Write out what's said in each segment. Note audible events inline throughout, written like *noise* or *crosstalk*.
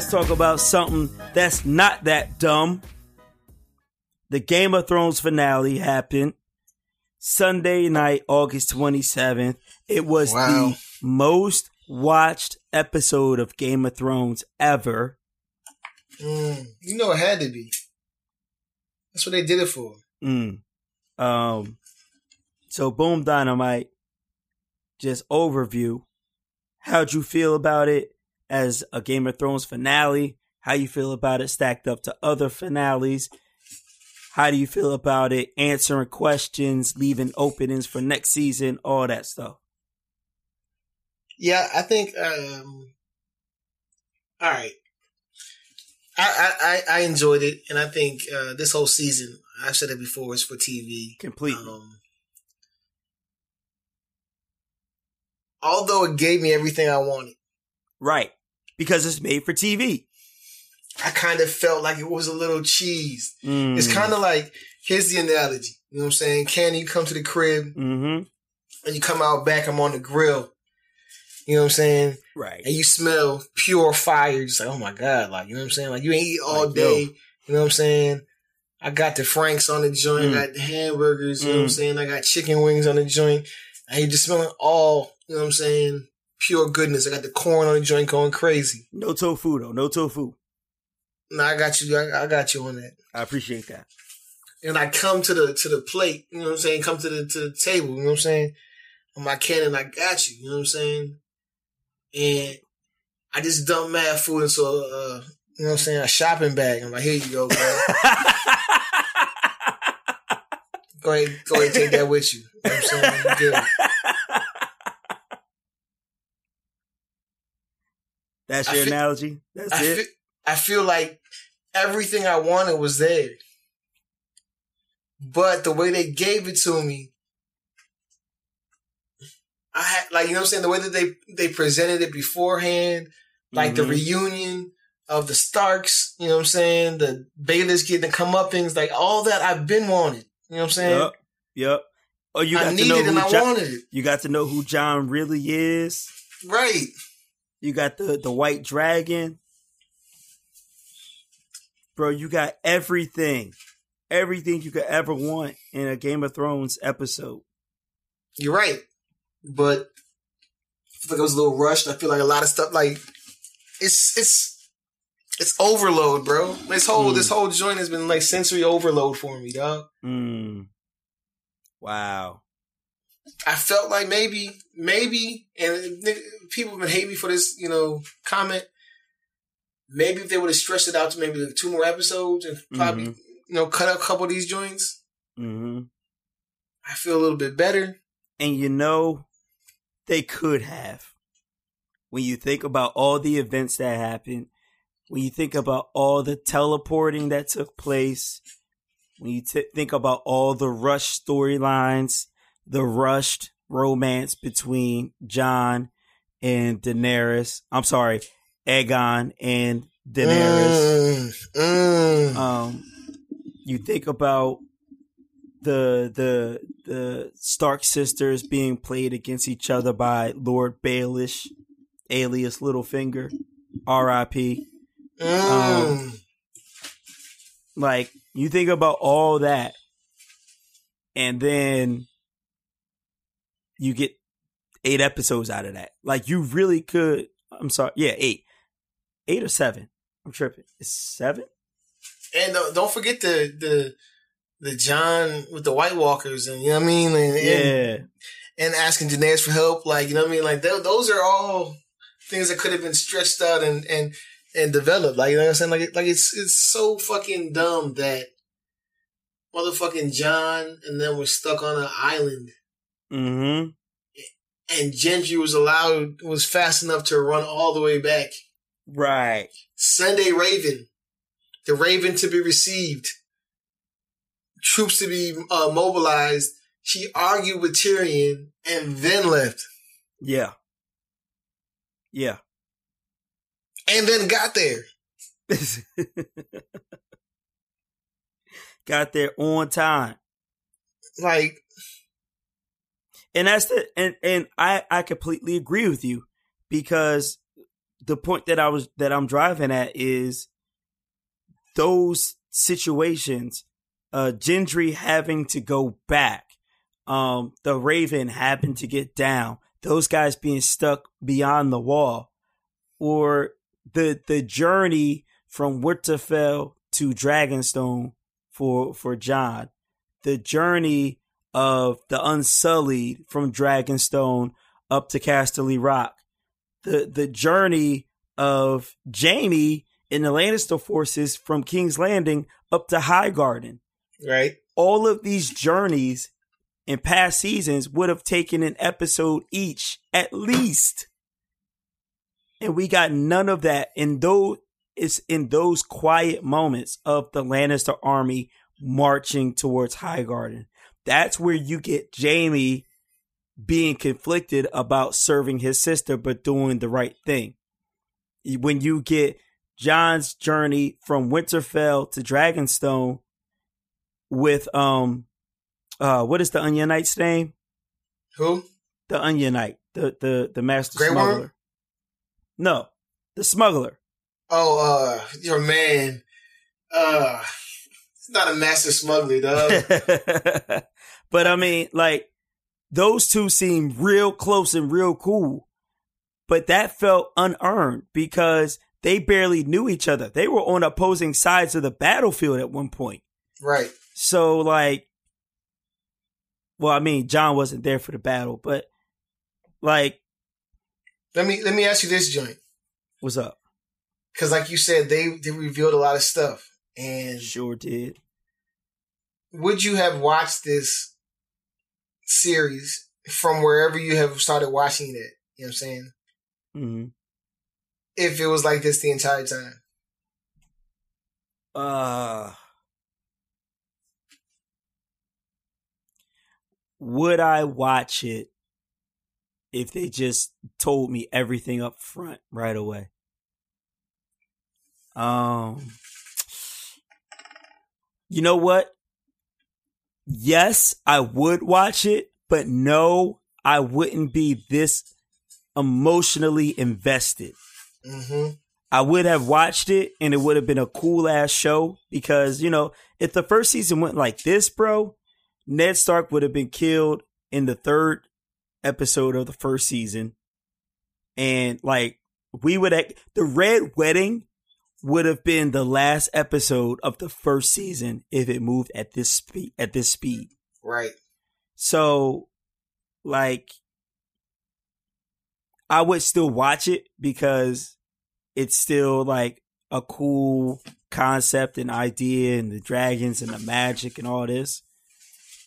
let's talk about something that's not that dumb. The Game of Thrones finale happened Sunday night, August 27th. It was Wow. the most watched episode of Game of Thrones ever. Mm, you know it had to be. That's what they did it for. Mm. Um, so Boom Dynamite, just overview. How'd you feel about it as a Game of Thrones finale? How you feel about it stacked up to other finales? How do you feel about it answering questions, leaving openings for next season, all that stuff? Yeah, I think. Um, all right. I, I, I enjoyed it, and I think uh, this whole season, I've said it before, is for TV. Completely. Um, although it gave me everything I wanted, Right. Because it's made for TV. I kind of felt like it was a little cheese. Mm. It's kind of like here's the analogy. You know what I'm saying? Can you come to the crib Mm-hmm. and you come out back? I'm on the grill. You know what I'm saying? Right. and you smell pure fire, you're just like, oh my god, like you know what I'm saying? Like you ain't eat all Like, day. yo. You know what I'm saying? I got the Franks on the joint, Mm. I got the hamburgers, you know what I'm Mm. saying? I got chicken wings on the joint. And you just smelling all, you know what I'm saying, pure goodness. I got the corn on the joint going crazy. No tofu though. No tofu. No, I got you, I, I got you on that. I appreciate that. And I come to the to the plate, you know what I'm saying? Come to the to the table, you know what I'm saying? On my cannon, I got you, you know what I'm saying? And I just dumped mad food into a, uh, you know what I'm saying, a shopping bag. I'm like, here you go, bro. *laughs* go ahead, go ahead, take that with you. You know what I'm saying? You good. That's I your feel- analogy. That's I it. feel, I feel like everything I wanted was there. But the way they gave it to me, I had like you know what I'm saying, the way that they they presented it beforehand, like the Mhm. reunion of the Starks, you know what I'm saying, the Baylor's getting to come up things like all that I've been wanted. You know what I'm saying? Yep. Yep. Oh, you I got to know it and who I Jon, wanted it. you got to know who Jon really is. Right. You got the the white dragon. Bro, you got everything. Everything you could ever want in a Game of Thrones episode. You're right. But I feel like it was a little rushed. I feel like a lot of stuff like it's it's it's overload, bro. This whole Mm. this whole joint has been like sensory overload for me, dog. Mm. Wow. I felt like maybe, maybe, and people have been hating me for this, you know, comment. Maybe if they would have stretched it out to maybe like two more episodes and probably, Mhm. you know, cut out a couple of these joints, hmm I feel a little bit better. And you know, they could have. When you think about all the events that happened, when you think about all the teleporting that took place, when you t- think about all the rush storylines, the rushed romance between Jon and Daenerys. I'm sorry, Aegon and Daenerys. Mm, mm. Um, you think about the the the Stark sisters being played against each other by Lord Baelish, alias Littlefinger, R.I.P. Mm. Like you think about all that, and then you get eight episodes out of that. Like you really could. I'm sorry, yeah, eight, eight or seven. I'm tripping. It's seven. And don't, don't forget the the the Jon with the White Walkers, and you know what I mean, and, and, Yeah. and asking Daenerys for help, like you know what I mean, like tho- those are all things that could have been stretched out and and and developed. Like you know what I'm saying, like like it's it's so fucking dumb that motherfucking Jon and then we're stuck on an island, Mm-hmm. and Gendry was allowed was fast enough to run all the way back. Right. Sunday Raven, the Raven to be received, troops to be uh, mobilized. She argued with Tyrion and then left, Yeah. Yeah. and then got there. *laughs* Got there on time. Like, And that's the and and I I completely agree with you because the point that I was that I'm driving at is those situations, uh Gendry having to go back, um, the Raven having to get down, those guys being stuck beyond the wall, or the the journey from Winterfell to Dragonstone for for Jon, the journey of the Unsullied from Dragonstone up to Casterly Rock, the the journey of Jaime in the Lannister forces from King's Landing up to Highgarden. Right. All of these journeys in past seasons would have taken an episode each, at least. And we got none of that. And though it's in those quiet moments of the Lannister army marching towards Highgarden. That's where you get Jaime being conflicted about serving his sister but doing the right thing. When you get Jon's journey from Winterfell to Dragonstone with um uh what is the Onion Knight's name? Who? The Onion Knight, the the the master Grey smuggler. Worm? No, the smuggler. Oh, uh, your man. Uh, it's not a master smuggler, dog. *laughs* but I mean, like those two seem real close and real cool, but that felt unearned because they barely knew each other. They were on opposing sides of the battlefield at one point. right. So, like, well, I mean, Jon wasn't there for the battle, but like, Let me let me ask you this joint, what's up? because like you said, they they revealed a lot of stuff, and Sure did. would you have watched this series from wherever you have started watching it? You know what I'm saying? hmm If it was like this the entire time, Uh, would I watch it if they just told me everything up front right away? Um, you know what? Yes, I would watch it, but no, I wouldn't be this emotionally invested. mm-hmm. I would have watched it and it would have been a cool ass show because, you know, if the first season went like this, bro, Ned Stark would have been killed in the third episode of the first season. And like we would have, the Red Wedding would have been the last episode of the first season if it moved at this speed, at this speed. right, So, like, I would still watch it because it's still like a cool concept and idea and the dragons and the magic and all this.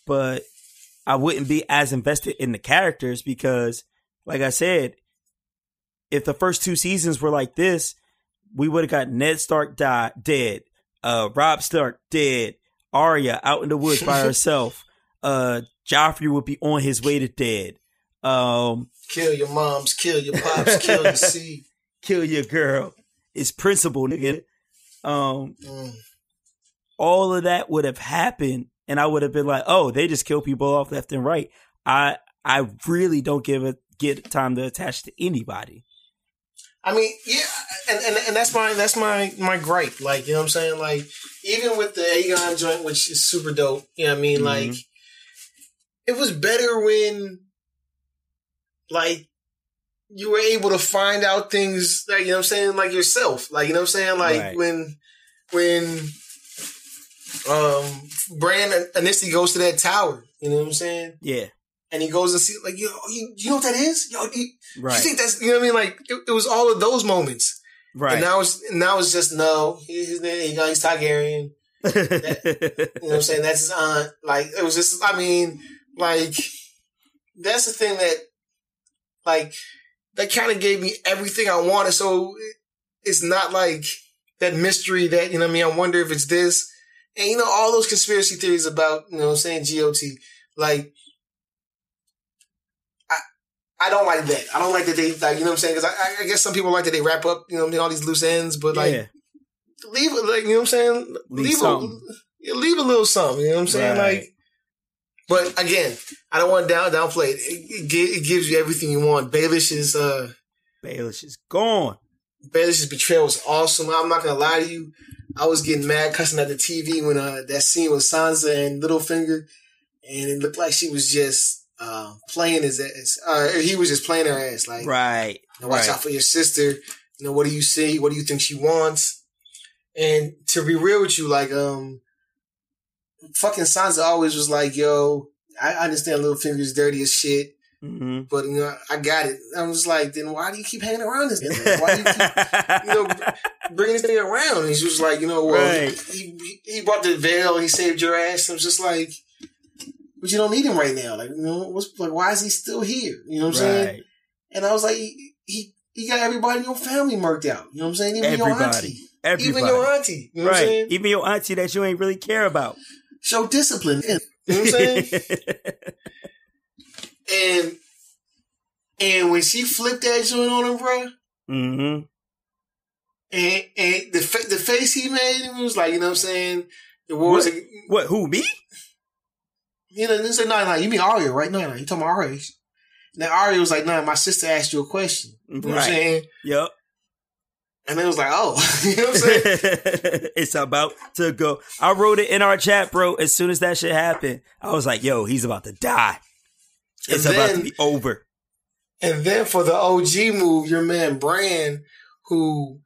But I wouldn't be as invested in the characters because, like I said, if the first two seasons were like this, we would have got Ned Stark died dead, uh, Robb Stark dead, Arya out in the woods by *laughs* herself, uh, Joffrey would be on his way to dead. Um, kill your moms, kill your pops, kill your *laughs* seed. kill your girl. It's principle, nigga. Um, Mm. all of that would have happened, and I would have been like, "Oh, they just kill people off left and right." I I really don't give a get time to attach to anybody. I mean, yeah, and, and and that's my that's my my gripe. Like, you know what I'm saying? Like, even with the Aegon joint, which is super dope, you know what I mean? Mhm. Like, it was better when, like, you were able to find out things, like, you know what I'm saying? Like yourself. Like, you know what I'm saying? Like, Right. when, when, um, Bran initially goes to that tower, you know what I'm saying? Yeah, And he goes and see, like, yo, you, you know what that is? Yo, you, you think that's, you know what I mean? Like, it, it was all of those moments. right. And now it's now it's just no. He, his name, he he's Targaryen. *laughs* You know what I'm saying? That's his aunt. Like it was just. I mean, like that's the thing that, like, that kind of gave me everything I wanted. So it's not like that mystery that you know. what I mean, I wonder if it's this, and you know, all those conspiracy theories about you know, what I'm saying GOT. Like, I don't like that. I don't like that they like you know what I'm saying because I, I guess some people like that they wrap up you know mean all these loose ends, but like yeah, leave it like you know what I'm saying. Leave Leave, a leave a little something. You know what I'm saying? Right. Like, but again, I don't want to down downplay it. It, it, it gives you everything you want. Baelish is uh Baelish is gone. Baelish's betrayal was awesome. I'm not gonna lie to you. I was getting mad cussing at the TV when uh, that scene with Sansa and Littlefinger, and it looked like she was just uh, playing his ass. Uh, he was just playing her ass. Like, right, you know, watch right. out for your sister. You know, what do you see? What do you think she wants? And to be real with you, like, um, fucking Sansa always was like, yo, I understand Littlefinger's dirty as shit. Mm-hmm. But you know, I got it. I was like, then why do you keep hanging around this nigga? Why do you keep, you know, *laughs* bringing this nigga around? And she was like, you know, well, Right. he, he he brought the Vale. He saved your ass. I was just like, but you don't need him right now. Like, you know, what's like, why is he still here? You know what I'm saying? And I was like, he, he he got everybody in your family murked out. You know what I'm saying? Even your auntie, Everybody. even your auntie. You know what I'm right. saying? Even your auntie that you ain't really care about. Show discipline. You know what I'm saying? *laughs* and and when she flipped that joint on him, bro. Mm-hmm. And and the fa- the face he made, it was like, you know what I'm saying? The war was What? like, What? Who? Me? You know, they said, no, no, you mean Arya, right? No, no, you talking about Arya. Then Arya was like, no, my sister asked you a question. You know what I'm Right. saying? Yep. And it was like, oh, *laughs* you know what I'm saying? *laughs* it's about to go. I wrote it in our chat, bro. As soon as that shit happened, I was like, "Yo, he's about to die. It's And about to be over." And then for the OG move, your man Bran, who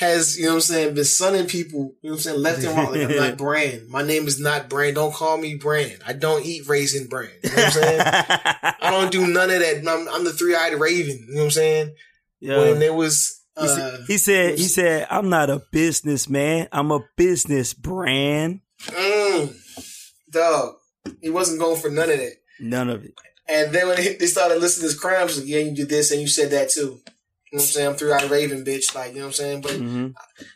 has, you know what I'm saying, been sunning people, you know what I'm saying, left and right. Like, I'm not *laughs* Brand. My name is not Brand. Don't call me Brand. I don't eat raisin Brand. You know what I'm saying? *laughs* I don't do none of that. I'm, I'm the three eyed raven. You know what I'm saying? Yo, When there was, he, uh, said, he said, "He said, I'm not a businessman. I'm a business brand. mm, dog, he wasn't going for none of that. None of it. And then when they they started listing his crimes, like, yeah, you did this and you said that too. You know what I'm saying? I'm three eyed raven, bitch. Like, you know what I'm saying? But hmm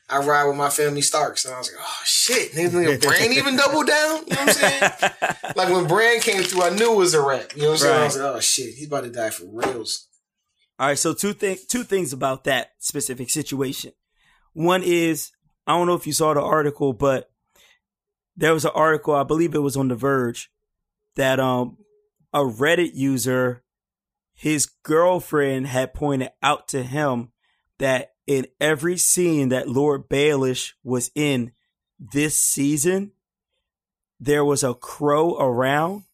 I ride with my family Starks. And I was like, oh shit, nigga, nigga *laughs* Bran even doubled down? You know what I'm saying? *laughs* like when Bran came through, I knew it was a wrap. You know what I'm saying? I was like, oh shit, he's about to die for reals. All right, so two things two things about that specific situation. One is I don't know if you saw the article, but there was an article, I believe it was on The Verge, that um a Reddit user, his girlfriend had pointed out to him that in every scene that Lord Baelish was in this season, there was a crow around,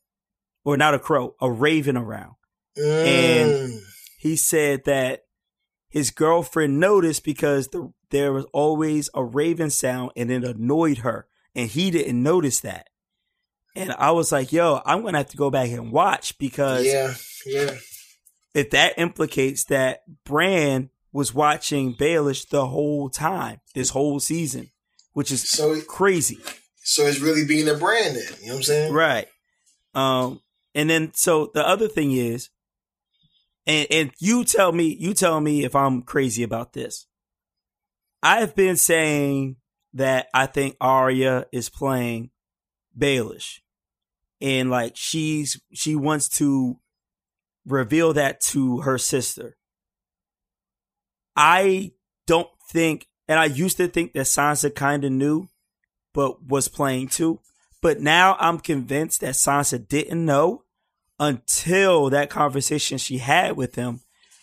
or not a crow, a raven around Mm. he said that his girlfriend noticed because the, there was always a raven sound and it annoyed her and he didn't notice that and i was like yo i'm gonna have to go back and watch because yeah, yeah. If that implicates that Bran was watching Baelish the whole time this whole season which is So, crazy so it's really being a brand then. You know what I'm saying? Right. Um, and then so the other thing is, and and you tell me, you tell me if I'm crazy about this. I've been saying that I think Arya is playing Baelish, and like she's she wants to reveal that to her sister. I don't think, and I used to think that Sansa kind of knew, but was playing too. But now I'm convinced that Sansa didn't know until that conversation she had with him,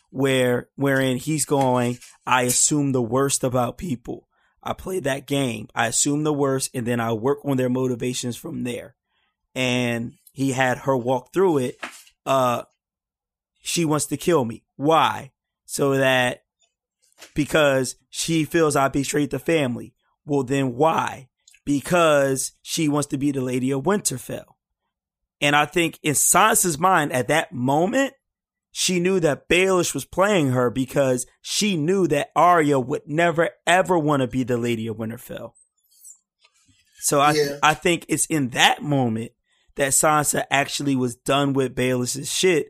where wherein he's going, I assume the worst about people. I play that game. I assume the worst, and then I work on their motivations from there. And he had her walk through it. Uh, she wants to kill me. Why? So that because she feels I betrayed the family. Well, then why? Because she wants to be the Lady of Winterfell. And I think in Sansa's mind at that moment, she knew that Baelish was playing her because she knew that Arya would never ever want to be the Lady of Winterfell. So I Yeah. I think it's in that moment that Sansa actually was done with Baelish's shit.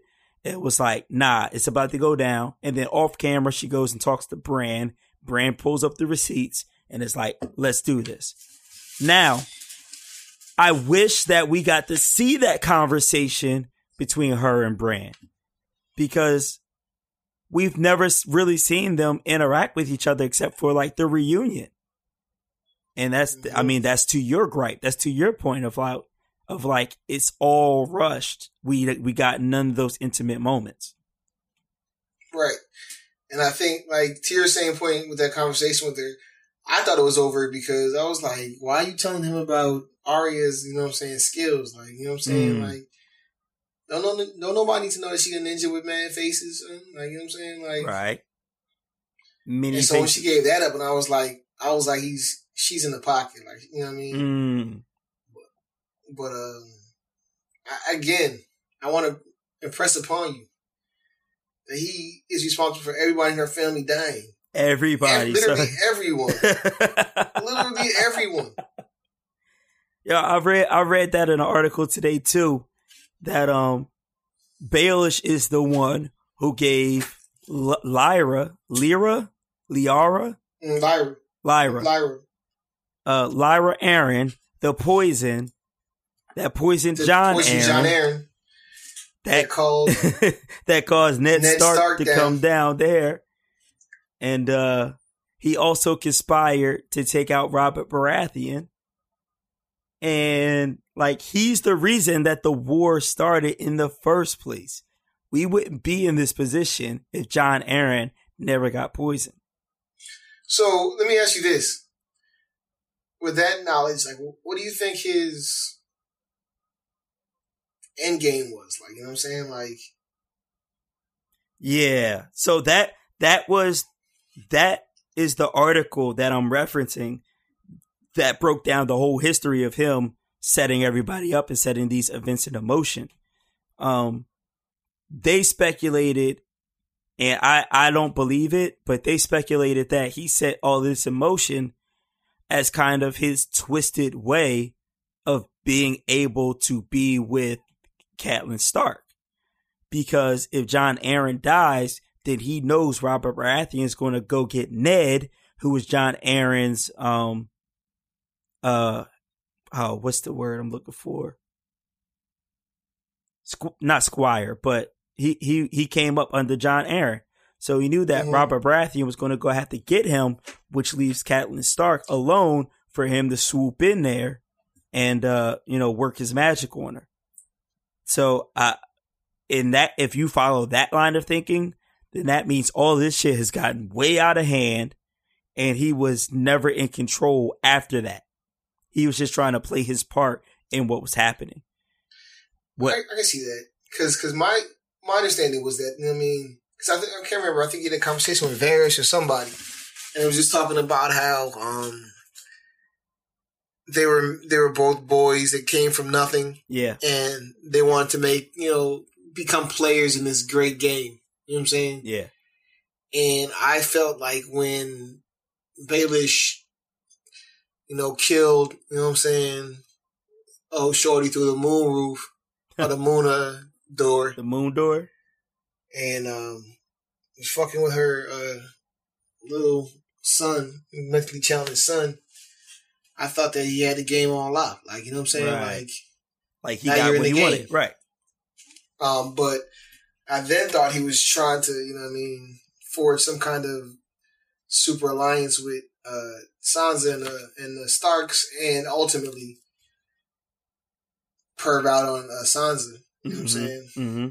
It was like, nah, it's about to go down. And then off camera, she goes and talks to Brand. Brand pulls up the receipts and it's like, let's do this. Now, I wish that we got to see that conversation between her and Brand because we've never really seen them interact with each other except for like the reunion. And that's, I mm-hmm. mean, that's to your gripe. That's to your point of like, of like, it's all rushed. We, we got none of those intimate moments. Right. And I think, like, to your same point with that conversation with her, I thought it was over because I was like, why are you telling him about Arya's, you know what I'm saying, skills? Like, you know what I'm saying? Mm. Like, don't, know, don't nobody need to know that she a ninja with mad faces. Like, you know what I'm saying? Like, Right. Many and so when she gave that up, and I was like, I was like, he's, she's in the pocket. Like, you know what I mean? Mm. But, um, I, again, I want to impress upon you that he is responsible for everybody in her family dying. Everybody. Ev- literally everyone. *laughs* literally everyone. Yeah, I read I read that in an article today too. That um Baelish is the one who gave L- Lyra, Lyra, Liara, Mm, Lyra. Lyra, Lyra. uh, Lyra Arryn the poison that poisoned Jon poison Arryn, Jon Arryn. That that called *laughs* that caused Ned, Ned Stark, Stark to down. come down there, and uh he also conspired to take out Robert Baratheon, and like he's the reason that the war started in the first place. We wouldn't be in this position if Jon Arryn never got poisoned. So let me ask you this. With that knowledge, like what do you think his end game was? Like, you know what I'm saying? Like Yeah. So that that was that is the article that I'm referencing that broke down the whole history of him setting everybody up and setting these events into motion. Um they speculated and I I don't believe it, but they speculated that he set all this in motion as kind of his twisted way of being able to be with Catelyn Stark because if Jon Arryn dies, then he knows Robert Baratheon is going to go get Ned, who was Jon Arryn's um uh oh what's the word I'm looking for? Squ- not squire, but he he he came up under Jon Arryn. So he knew that Mhm. Robert Baratheon was going to go have to get him, which leaves Catelyn Stark alone for him to swoop in there and uh you know work his magic on her. So I in that if you follow that line of thinking, then that means all this shit has gotten way out of hand and he was never in control after that. He was just trying to play his part in what was happening. What I, I can see that because because my my understanding was that you know I mean because I, I can't remember I think you had a conversation with Varys or somebody and it was just talking about how um they were they were both boys that came from nothing yeah. and they wanted to make you know become players in this great game. You know what I'm saying? Yeah. And I felt like when Baelish, you know, killed, you know what I'm saying, oh shorty through the moon roof *laughs* or the moon uh, door The moon door. and um was fucking with her uh little son, mentally challenged son. I thought that he had the game on lock. Like, you know what I'm saying? Right. Like Like he got what he game. wanted. Right. Um, but I then thought he was trying to, you know what I mean, forge some kind of super alliance with uh, Sansa and the, and the Starks and ultimately perv out on uh, Sansa. You know what I'm saying? Mm-hmm.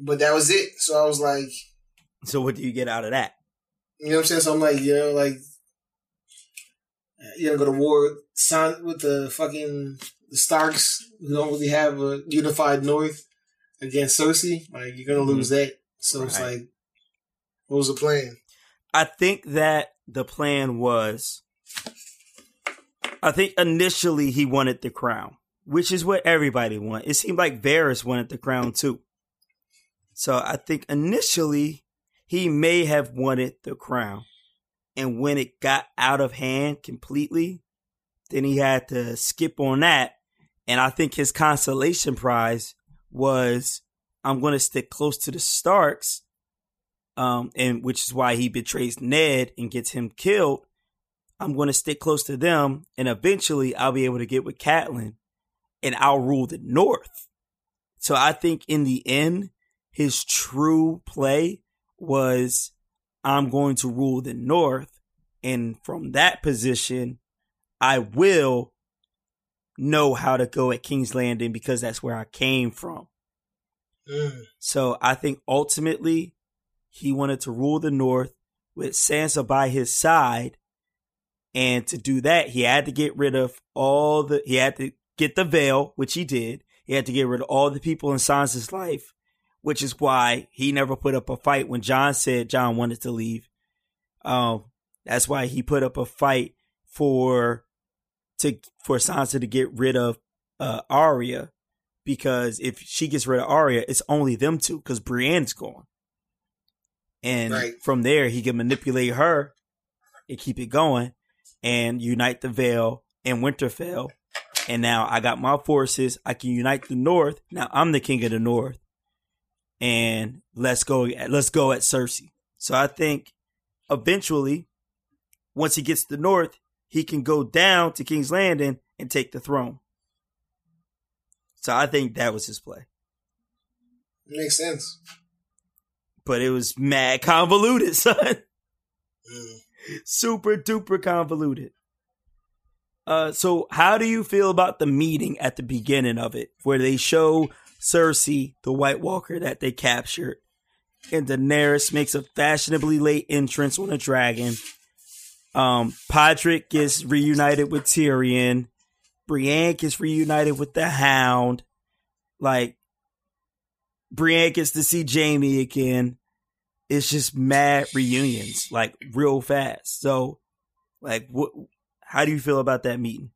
But that was it. So I was like, So what do you get out of that? you know what I'm saying? So I'm like, you know, like, you're gonna go to war with, with the fucking the Starks who don't really have a unified North against Cersei. Like, you're gonna lose that. So it's Mm-hmm. Like, what was the plan? I think that the plan was I think initially he wanted the crown, which is what everybody wanted. It seemed like Varys wanted the crown too. So I think initially he may have wanted the crown. And when it got out of hand completely, then he had to skip on that. And I think his consolation prize was I'm going to stick close to the Starks um, and which is why he betrays Ned and gets him killed. I'm going to stick close to them, and eventually I'll be able to get with Catelyn, and I'll rule the North. So I think in the end, his true play was, I'm going to rule the North, and from that position, I will know how to go at King's Landing because that's where I came from. Mm. So I think ultimately he wanted to rule the North with Sansa by his side. And to do that, he had to get rid of all the, he had to get the Vale, which he did. He had to get rid of all the people in Sansa's life, which is why he never put up a fight when Jon said Jon wanted to leave. Um, that's why he put up a fight for to for Sansa to get rid of uh, Arya because if she gets rid of Arya, it's only them two because Brienne's gone. And Right. from there, he can manipulate her and keep it going and unite the Vale and Winterfell. And now I got my forces. I can unite the North. Now I'm the king of the North. And let's go. Let's go at Cersei. So I think eventually, once he gets to the North, he can go down to King's Landing and take the throne. So I think that was his play. Makes sense. But it was mad convoluted, *laughs* son. Mm. Super duper convoluted. Uh, so how do you feel about the meeting at the beginning of it, where they show Cersei, the White Walker that they captured, and Daenerys makes a fashionably late entrance on a dragon. Um, Podrick gets reunited with Tyrion. Brienne gets reunited with the Hound. Like, Brienne gets to see Jaime again. It's just mad reunions, like real fast. So, like, what? How do you feel about that meeting?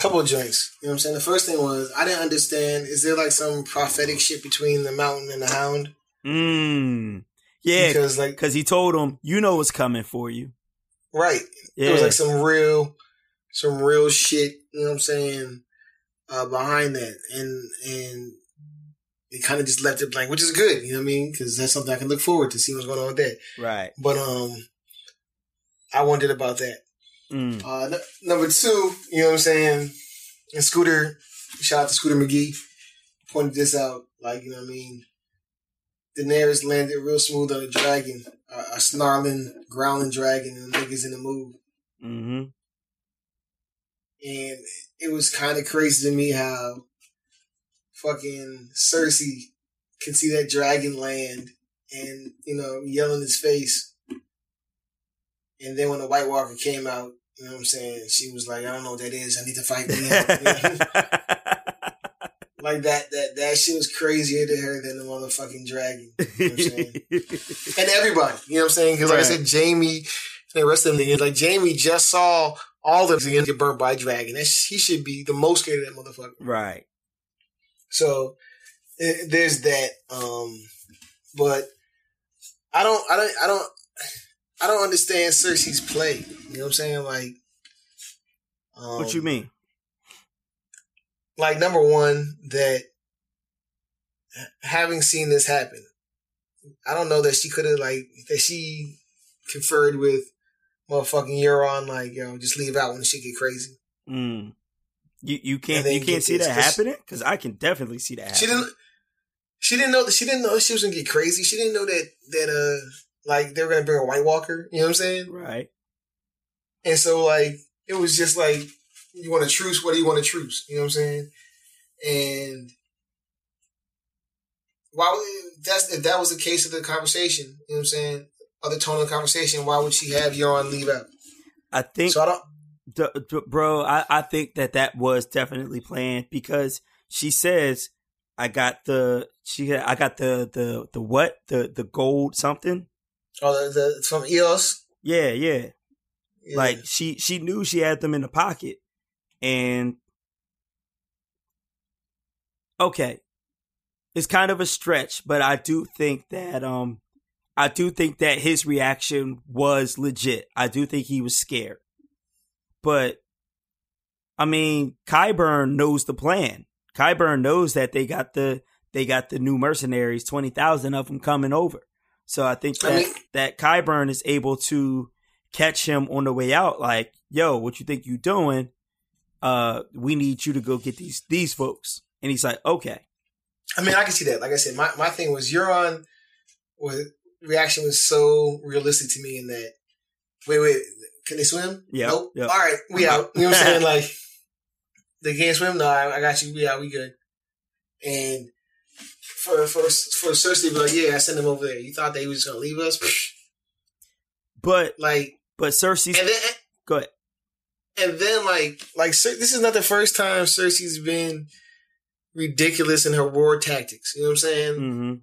Couple of joints. You know what I'm saying? The first thing was I didn't understand. Is there like some prophetic shit between the mountain and the hound? Mm. Yeah, Because like because he told him, "You know what's coming for you." right, Yeah, It was like some real, some real shit. You know what I'm saying? Uh, behind that, and and it kind of just left it blank, which is good. You know what I mean? Because that's something I can look forward to see what's going on with that. right. But um, I wondered about that. Mm. Uh, n- number two, you know what I'm saying? And Scooter, shout out to Scooter McGee, pointed this out. Like, you know what I mean? Daenerys landed real smooth on a dragon, a, a snarling, growling dragon, and the niggas in the move. hmm And it was kind of crazy to me how fucking Cersei can see that dragon land and, you know, yell in his face. And then when the White Walker came out, you know what I'm saying? She was like, I don't know what that is. I need to fight *laughs* *laughs* like that, that, that shit was crazier to her than the motherfucking dragon. You know what I'm saying? *laughs* and everybody, you know what I'm saying? Because like I said, Jaime and the rest of them niggas, like Jaime just saw all of them get burnt by a dragon. That he should be the most scared of that motherfucker. right. So eh, there's that. Um, but I don't, I don't, I don't, I don't understand Cersei's play. You know what I'm saying? Like, um, What you mean? Like number one, that having seen this happen, I don't know that she could have like that she conferred with motherfucking Euron, like yo, just leave out when shit get crazy. Mm. You you can't you can't see this, that happening because I can definitely see that. She happening. didn't. She didn't know that she didn't know she was gonna get crazy. She didn't know that that uh like they were gonna bring a White Walker. You know what I'm saying? Right. And so like it was just like you want a truce. What do you want a truce? You know what I'm saying? And why would that's if that was the case of the conversation? You know what I'm saying? Of the tone of the conversation, why would she have Euron leave out? I think So I don't. D- d- bro, I, I think that that was definitely planned because she says, "I got the she I got the the the what the the gold something." Oh, the, the from Eos. Yeah, yeah. Yeah. Like she she knew she had them in the pocket, and okay, it's kind of a stretch, but I do think that um I do think that his reaction was legit. I do think he was scared, but I mean, Qyburn knows the plan. Qyburn knows that they got the they got the new mercenaries, twenty thousand of them coming over. So I think I that mean- that Qyburn is able to catch him on the way out. Like, yo, what you think you doing? Uh, we need you to go get these these folks. And he's like, okay, I mean, I can see that. Like I said, my, my thing was Euron was reaction was so realistic to me in that. Wait, wait, can they swim? Yeah. Nope. yep. All right, we out. You know what I'm saying? *laughs* Like they can't swim. No, I, I got you. We out. We good. And for for for Cersei to be like, yeah, I sent him over there. You thought they was gonna leave us? *laughs* But like, but Cersei. and then go ahead. and then like like this is not the first time Cersei's been ridiculous in her war tactics. You know what I'm saying? hmm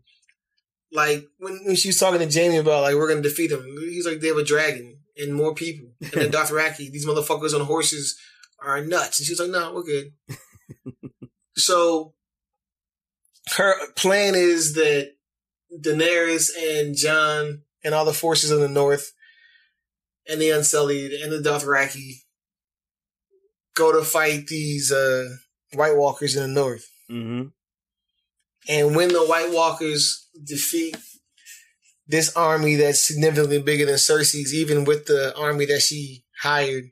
Like when, when she was talking to Jaime about like we're gonna defeat them, he's like they have a dragon and more people, and then *laughs* Dothraki, these motherfuckers on horses are nuts, and she was like, no, we're good. *laughs* so her plan is that Daenerys and Jon and all the forces in the north and the Unsullied and the Dothraki go to fight these uh, White Walkers in the north. hmm And when the White Walkers defeat this army that's significantly bigger than Cersei's, even with the army that she hired,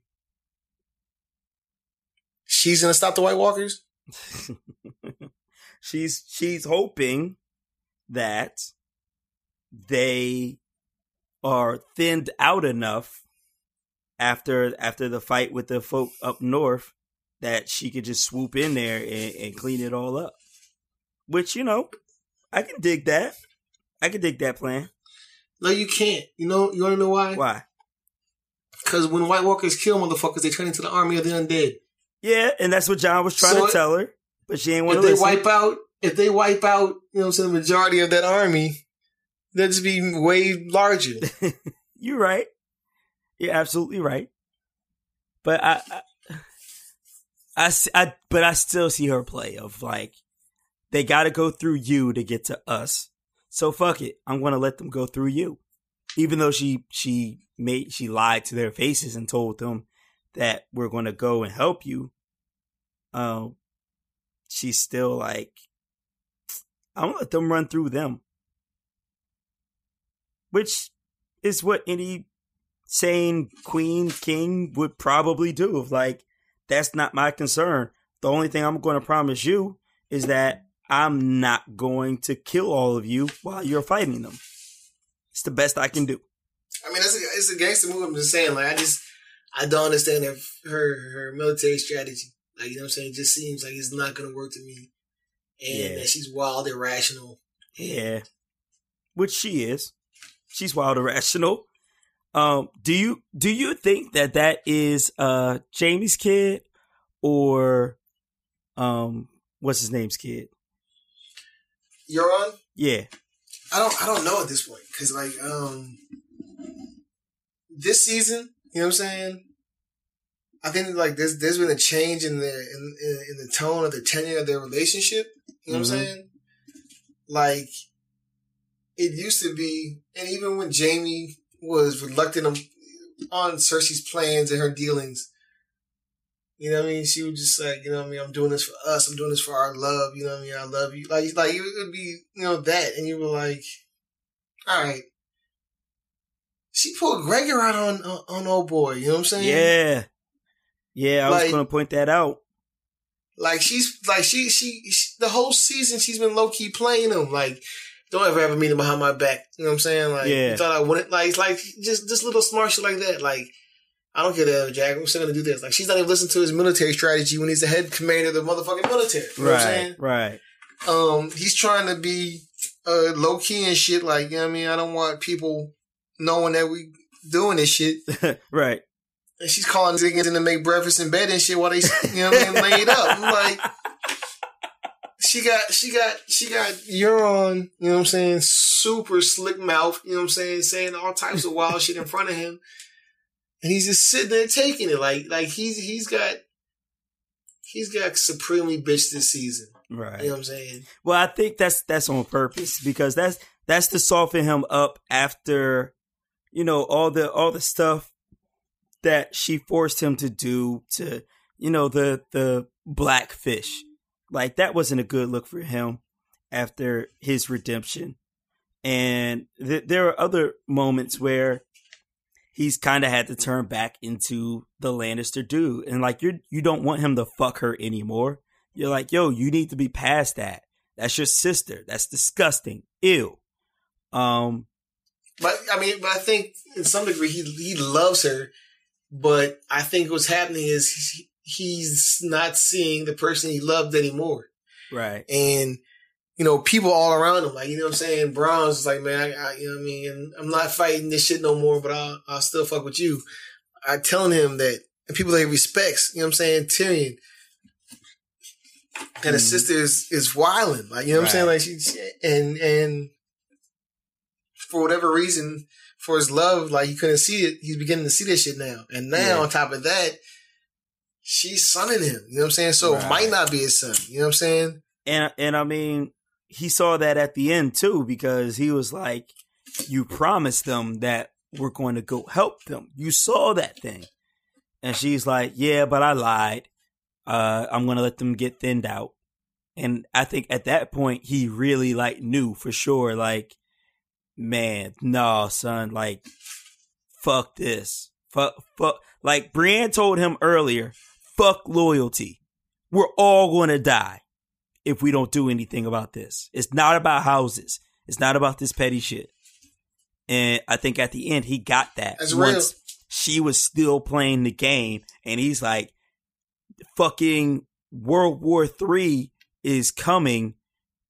she's gonna stop the White Walkers. *laughs* she's she's hoping that they are thinned out enough after after the fight with the folk up north that she could just swoop in there and, and clean it all up. Which you know, I can dig that. I can dig that plan. No, you can't. You know, you wanna know why? Why? Because when White Walkers kill motherfuckers, they turn into the army of the undead. Yeah, and that's what Jon was trying So to it- tell her, but she ain't want If they listen. wipe out, if they wipe out, you know, I'm saying the majority of that army, they'll just be way larger. *laughs* You're right. You're absolutely right. But I, I, but I still see her play of like, they got to go through you to get to us. So fuck it. I'm going to let them go through you. Even though she, she made, she lied to their faces and told them that we're going to go and help you. Um, she's still like, going to let them run through them. Which is what any sane queen king would probably do like that's not my concern the only thing i'm going to promise you is that i'm not going to kill all of you while you're fighting them it's the best i can do I mean, it's a, it's a gangster move. I'm just saying, like, I just, I don't understand her, her, her military strategy. Like, you know what I'm saying? It just seems like it's not going to work to me. And Yeah. that she's wild, irrational. yeah which she is she's wild irrational um do you do you think that that is uh jaime's kid or um what's his name's kid Euron? yeah I don't, I don't know at this point. Cause like, um, this season, you know what I'm saying? I think like there's, there's been a change in the, in, in, in the tone of the tenure of their relationship. You know what Mhm. I'm saying? Like, it used to be, and even when Jaime was reluctant on, on Cersei's plans and her dealings, you know what I mean? She was just like, you know what I mean? I'm doing this for us. I'm doing this for our love. You know what I mean? I love you. Like, like it would be, you know, that. And you were like, all right. She pulled Gregor out on, on, on old boy. You know what I'm saying? yeah yeah i was gonna point that out Like she's like she, she she the whole season she's been low key playing him. Like don't ever ever meet him behind my back. You know what I'm saying? Like Yeah. you thought I wouldn't like it's like just just little smart shit like that. Like I don't care that Jack. I'm still gonna do this. Like she's not even listening to his military strategy when he's the head commander of the motherfucking military. You know what I'm saying? right right Um he's trying to be uh low key and shit. Like you know what I mean. I don't want people knowing that we doing this shit. *laughs* right And she's calling niggas in to make breakfast in bed and shit while they, you know what I mean, laid up. I'm like, she got, she got, she got Euron, you know what I'm saying, super slick mouth, you know what I'm saying, saying all types of wild shit in front of him. And he's just sitting there taking it. Like, like he's, he's got, he's got supremely bitch this season. right You know what I'm saying? Well, I think that's that's on purpose because that's that's to soften him up after you know all the all the stuff that she forced him to do to you know the the blackfish. Like that wasn't a good look for him after his redemption. And th- there are other moments where he's kind of had to turn back into the Lannister dude. And like you you don't want him to fuck her anymore. You're like, yo, you need to be past that. That's your sister. That's disgusting. Ew. Um, But I mean, but I think in some degree he he loves her, but I think what's happening is he, he's not seeing the person he loved anymore, right. and you know, people all around him. Like, you know what I'm saying? Browns is like, man, I, I, you know what I mean? I'm not fighting this shit no more, but I'll, I'll still fuck with you. I telling him that, and people that he respects, you know what I'm saying? Tyrion, and his Mhm. sister is, is wilding. Like, you know what I'm saying? Like, she, she- and, and for whatever reason, for his love, like, he couldn't see it. He's beginning to see this shit now. And now, Yeah. on top of that, she's sonning him. You know what I'm saying? So it might not be his son. You know what I'm saying? And and I mean, he saw that at the end too because he was like, "You promised them that we're going to go help them. You saw that thing." And she's like, "Yeah, but I lied. Uh, I'm going to let them get thinned out." And I think at that point he really like knew for sure, like, man, no, son, like, fuck this, fuck, fuck. Like Brienne told him earlier, fuck loyalty. We're all going to die if we don't do anything about this. It's not about houses. It's not about this petty shit. And I think at the end he got that. That's real. she was still playing the game and he's like fucking World War Three is coming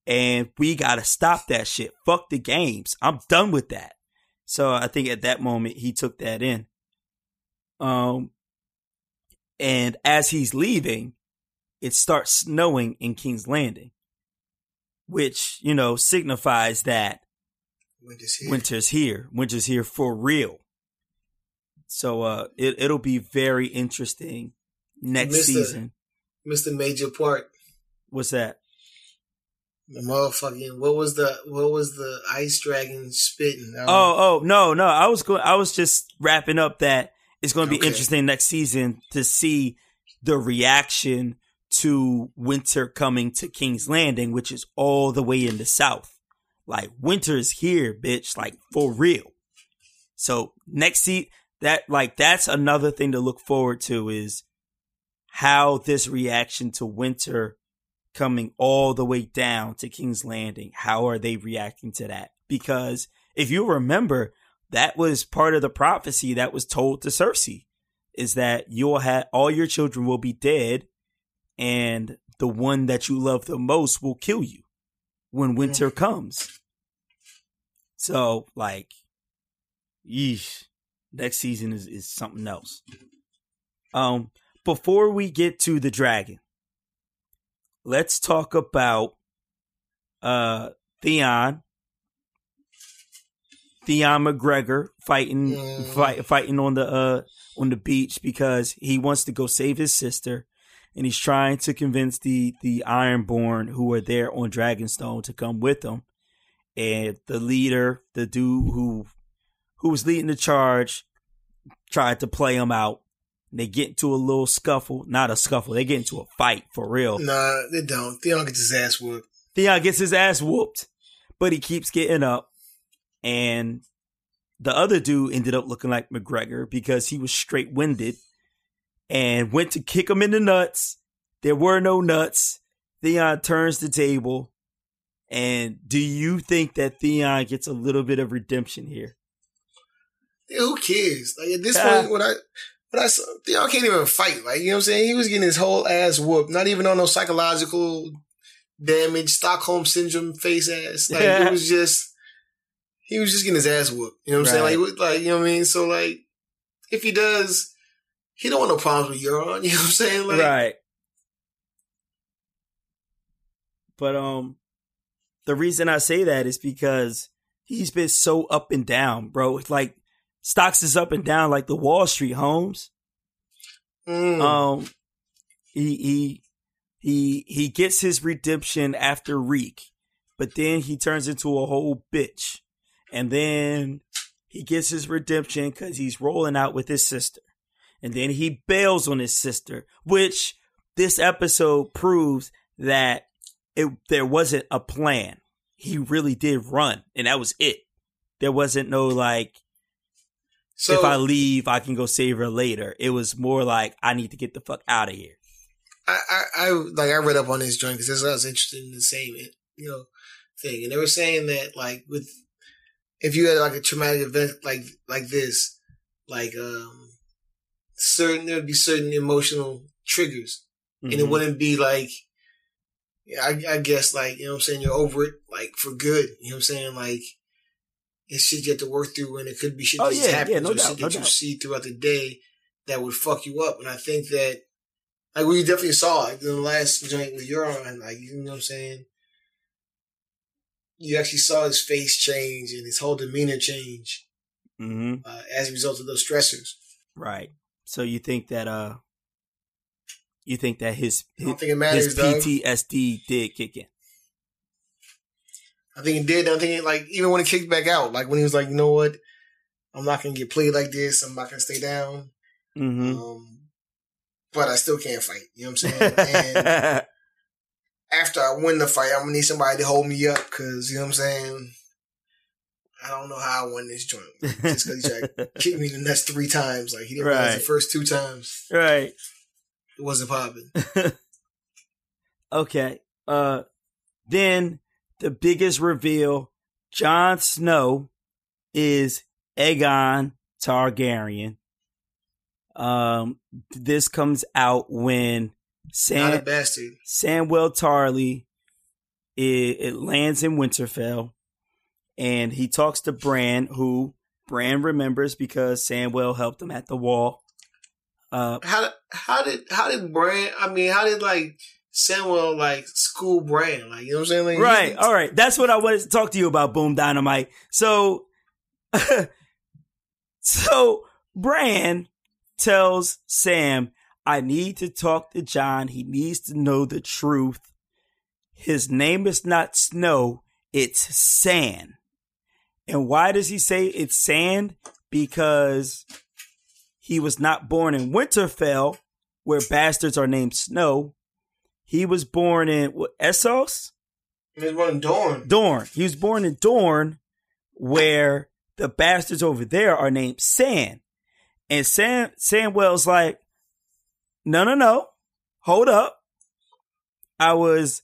and we gotta stop that shit. Fuck the games. I'm done with that. So I think at that moment he took that in. Um and as he's leaving, it starts snowing in King's Landing, which, you know, signifies that Winter's here. winter's here. Winter's here for real. So uh it it'll be very interesting next season. missed a major part. What's that? The motherfucking what was the what was the ice dragon spitting? Oh, oh, no, no. I was going I was just wrapping up that it's going to be Okay. interesting next season to see the reaction to winter coming to King's Landing, which is all the way in the south. Like winter is here, bitch, like for real. So next seat that like that's another thing to look forward to is how this reaction to winter coming all the way down to King's Landing, how are they reacting to that? Because if you remember, that was part of the prophecy that was told to Cersei is that you'll have all your children will be dead and the one that you love the most will kill you when winter comes. So like yeesh, next season is, is something else. Um before we get to the dragon, let's talk about uh Theon. Theon McGregor fighting Mm. fight, fighting on the uh on the beach because he wants to go save his sister and he's trying to convince the the Ironborn who are there on Dragonstone to come with him. And the leader, the dude who who was leading the charge, tried to play him out. They get into a little scuffle, not a scuffle. They get into a fight for real. Nah, they don't. Theon gets his ass whooped. Theon gets his ass whooped, but he keeps getting up. And the other dude ended up looking like McGregor because he was straight winded and went to kick him in the nuts. There were no nuts. Theon turns the table. And do you think that Theon gets a little bit of redemption here? Yeah, who cares? Like at this *laughs* point, when I when I Theon can't even fight. Like you know what I'm saying? He was getting his whole ass whooped. Not even on no psychological damage, Stockholm syndrome face ass. Like Yeah. it was just he was just getting his ass whooped. You know what I'm saying? Like, like you know what I mean? So like if he does, he don't want no problems with Euron. *laughs* You know what I'm saying? Like right. But um the reason I say that is because he's been so up and down, bro. It's like stocks is up and down like the Wall Street homes. mm, Um he he he he gets his redemption after Reek, but then he turns into a whole bitch. And then he gets his redemption cuz he's rolling out with his sister. And then he bails on his sister, which this episode proves that it there wasn't a plan. He really did run, and that was it. There wasn't no like so if I leave, I can go save her later. It was more like I need to get the fuck out of here. I, I, I like I read up on this joint because I was interested in the same you know thing, and they were saying that like with if you had like a traumatic event like like this, like um certain there would be certain emotional triggers, and it Mhm. wouldn't be like I, I guess like you know what I'm saying you're over it like for good. You know what I'm saying like it's shit you have to work through, and it could be shit Oh, that just yeah, happens yeah, no or doubt, shit no that you doubt. see throughout the day that would fuck you up. And I think that like we definitely saw it in the last joint with Euron, like you know what I'm saying. You actually saw his face change and his whole demeanor change hmm uh, as a result of those stressors. Right. So you think that uh, you think that his his, think matters his. PTSD did kick in. I think it did. I think it, like even when it kicked back out, like when he was like, you know what, I'm not gonna get played like this. I'm not gonna stay down. hmm Um, but I still can't fight. You know what I'm saying? and *laughs* after I win the fight, I'm gonna need somebody to hold me up because you know what I'm saying. I don't know how I won this joint. Just because he tried to *laughs* kick me in the nuts three times, like he didn't realize the first two times right. it wasn't popping. *laughs* okay. Uh, then the biggest reveal: Jon Snow is Aegon Targaryen. Um, this comes out when Sam. Samwell Tarly it, it lands in Winterfell, and he talks to Bran, who Bran remembers because Samwell helped him at the wall. Uh, How how did how did Bran? I mean, how did like Samuel like school Bran? Like you know what I'm saying? Like, right. All right. That's what I wanted to talk to you about, Boom Dynamite. So, *laughs* so Bran tells Sam, I need to talk to Jon. He needs to know the truth. His name is not Snow, it's Sand. And why does he say it's Sand? Because he was not born in Winterfell, where bastards are named Snow. He was born in what, Essos? He was running Dorn. Dorne. He was born in Dorne, where the bastards over there are named Sand. And Sam Samwell's like, no, no, no. Hold up. I was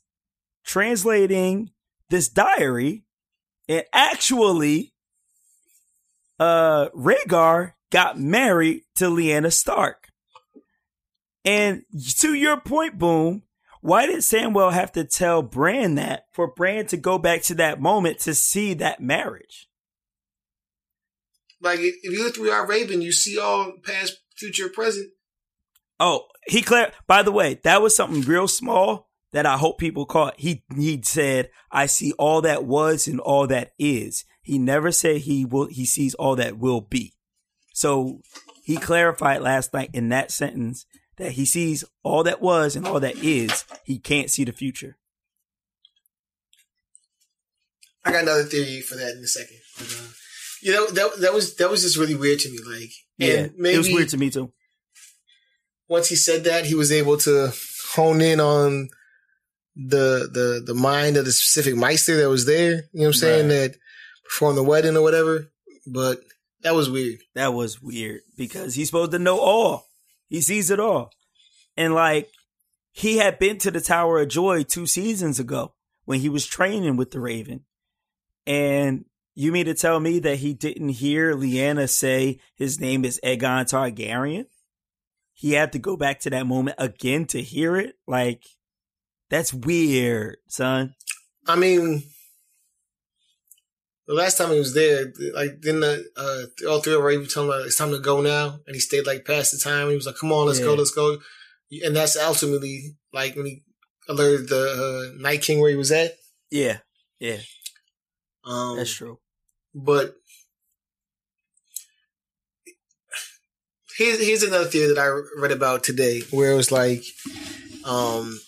translating this diary, and actually, uh, Rhaegar got married to Lyanna Stark. And to your point, Boom, why did Samwell have to tell Bran that for Bran to go back to that moment to see that marriage? Like if you look through our Raven, you see all past, future, present. Oh, he clear. By the way, that was something real small that I hope people caught. He he said, "I see all that was and all that is." He never said he will. He sees all that will be. So he clarified last night in that sentence that he sees all that was and all that is. He can't see the future. I got another theory for that in a second. But, uh, you know that that was that was just really weird to me. Like, Yeah, maybe it was weird to me too. once he said that, he was able to hone in on the the the mind of the specific Maester that was there. You know what I'm saying? Right. That performed the wedding or whatever. But that was weird. That was weird because he's supposed to know all. He sees it all. And like he had been to the Tower of Joy two seasons ago when he was training with the Raven. And you mean to tell me that he didn't hear Lyanna say his name is Aegon Targaryen? He had to go back to that moment again to hear it? Like, that's weird, son. I mean, the last time he was there, like then the uh, all three of Raven told him like, it's time to go now, and he stayed like past the time. He was like, "Come on, let's go, let's go," and that's ultimately like when he alerted the uh, Night King where he was at. Yeah, yeah, Um, that's true. But here's here's another theory that I read about today, where it was like, um,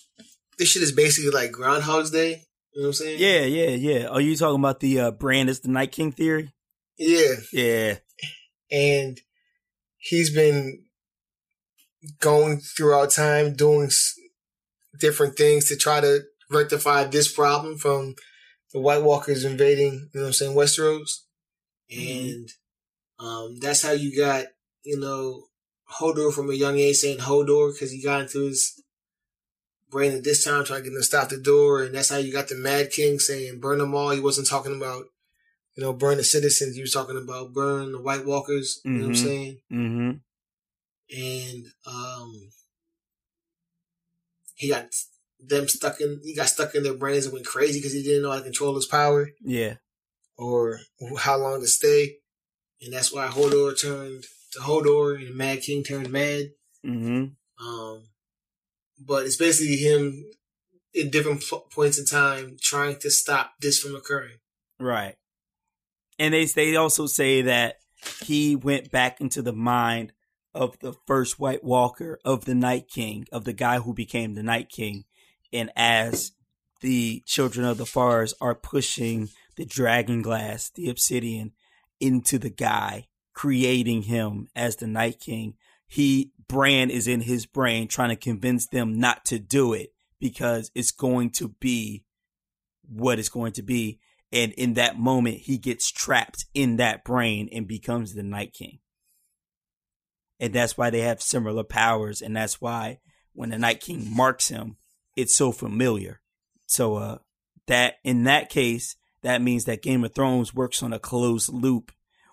this shit is basically like Groundhog's Day. You know what I'm saying? Yeah, yeah, yeah. Are you talking about the uh, Bran is the Night King theory? Yeah. Yeah. And he's been going throughout time doing different things to try to rectify this problem from the White Walkers invading, you know what I'm saying, Westeros. And um, that's how you got, you know, Hodor from a young age saying Hodor because he got into his brain at this time trying to get him to stop the door. And that's how you got the Mad King saying burn them all. He wasn't talking about, you know, burn the citizens. He was talking about burn the White Walkers. You know what I'm Mhm. saying? Mm-hmm. and um, he got them stuck in he got stuck in their brains and went crazy because he didn't know how to control his power. Yeah. Or how long to stay. And that's why Hodor turned to Hodor and the Mad King turned mad. Mm-hmm. Um, but it's basically him at different points in time trying to stop this from occurring. Right. And they they also say that he went back into the mind of the first White Walker, of the Night King, of the guy who became the Night King. And as the children of the forest are pushing the dragon glass, the obsidian, into the guy, creating him as the Night King, he Bran is in his brain trying to convince them not to do it because it's going to be what it's going to be. And in that moment, he gets trapped in that brain and becomes the Night King. And that's why they have similar powers. And that's why when the Night King marks him, it's so familiar. So, uh, that in that case, that means that Game of Thrones works on a closed loop,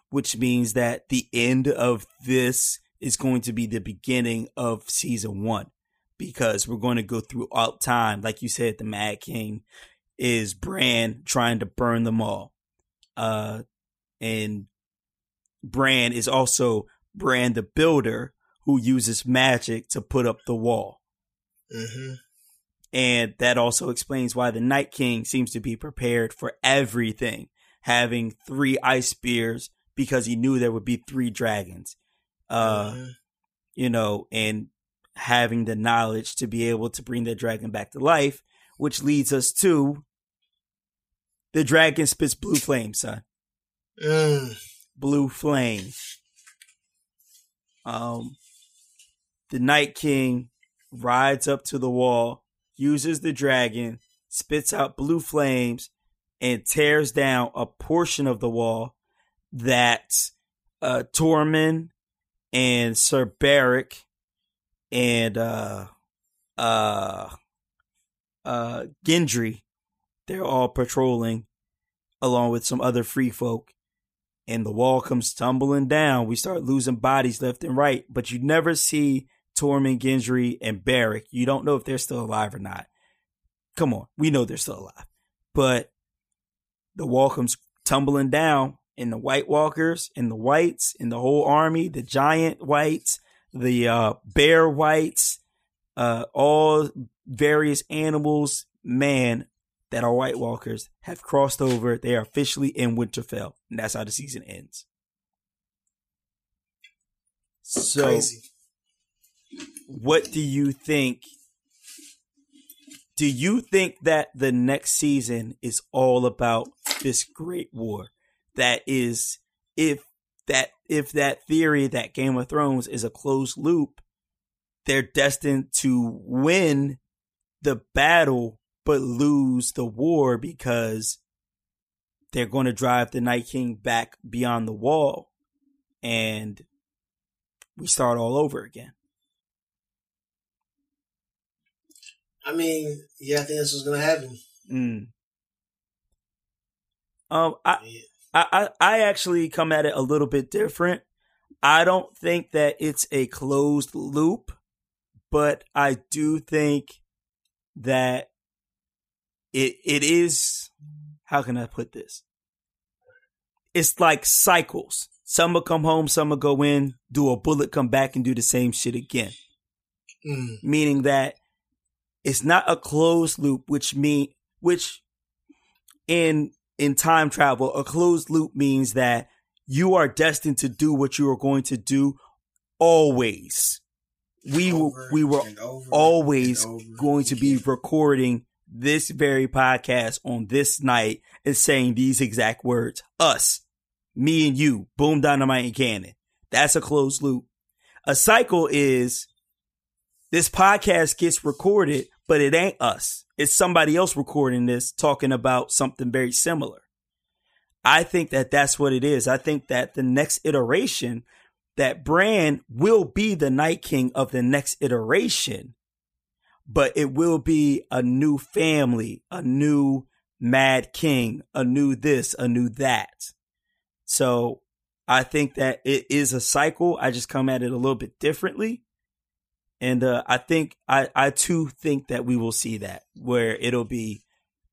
which means that the end of this is going to be the beginning of season one because we're going to go through all time. Like you said, the Mad King is Bran trying to burn them all. Uh, and Bran is also Bran the Builder who uses magic to put up the wall. Mm-hmm. And that also explains why the Night King seems to be prepared for everything, having three ice spears because he knew there would be three dragons. Uh, mm-hmm. you know, and having the knowledge to be able to bring the dragon back to life, which leads us to the dragon spits blue flame, son. Mm. Blue flame. Um, the Night King rides up to the wall, uses the dragon, spits out blue flames, and tears down a portion of the wall that uh, Tormund and Sir Beric and uh uh uh Gendry, they're all patrolling along with some other free folk. And the wall comes tumbling down. We start losing bodies left and right, but you never see Tormund, Gendry, and Beric. You don't know if they're still alive or not. Come on, we know they're still alive. But the wall comes tumbling down, and the White Walkers, and the Whites, and the whole army, the giant Whites, the uh, bear whites, uh, all various animals, man, that are White Walkers have crossed over. They are officially in Winterfell, and that's how the season ends. So, Crazy. what do you think? Do you think that the next season is all about this great war? That is, if that if that theory that Game of Thrones is a closed loop, they're destined to win the battle but lose the war because they're going to drive the Night King back beyond the wall and we start all over again. I mean, yeah, I think that's what's going to happen. Mm. Um, I, yeah. I, I, actually come at it a little bit different. I don't think that it's a closed loop, but I do think that it it is how can I put this? It's like cycles. Some will come home, some will go in, do a bullet, come back and do the same shit again. Mm. Meaning that it's not a closed loop, which mean which in in time travel, a closed loop means that you are destined to do what you are going to do always. We over we were always going to be recording this very podcast on this night and saying these exact words. Us, me and you, boom dynamite and cannon. That's a closed loop. A cycle is this podcast gets recorded, but it ain't us. It's somebody else recording this talking about something very similar. I think that that's what it is. I think that the next iteration, that Bran will be the Night King of the next iteration, but it will be a new family, a new Mad King, a new this, a new that. So I think that it is a cycle. I just come at it a little bit differently. And uh, I think I I too think that we will see that where it'll be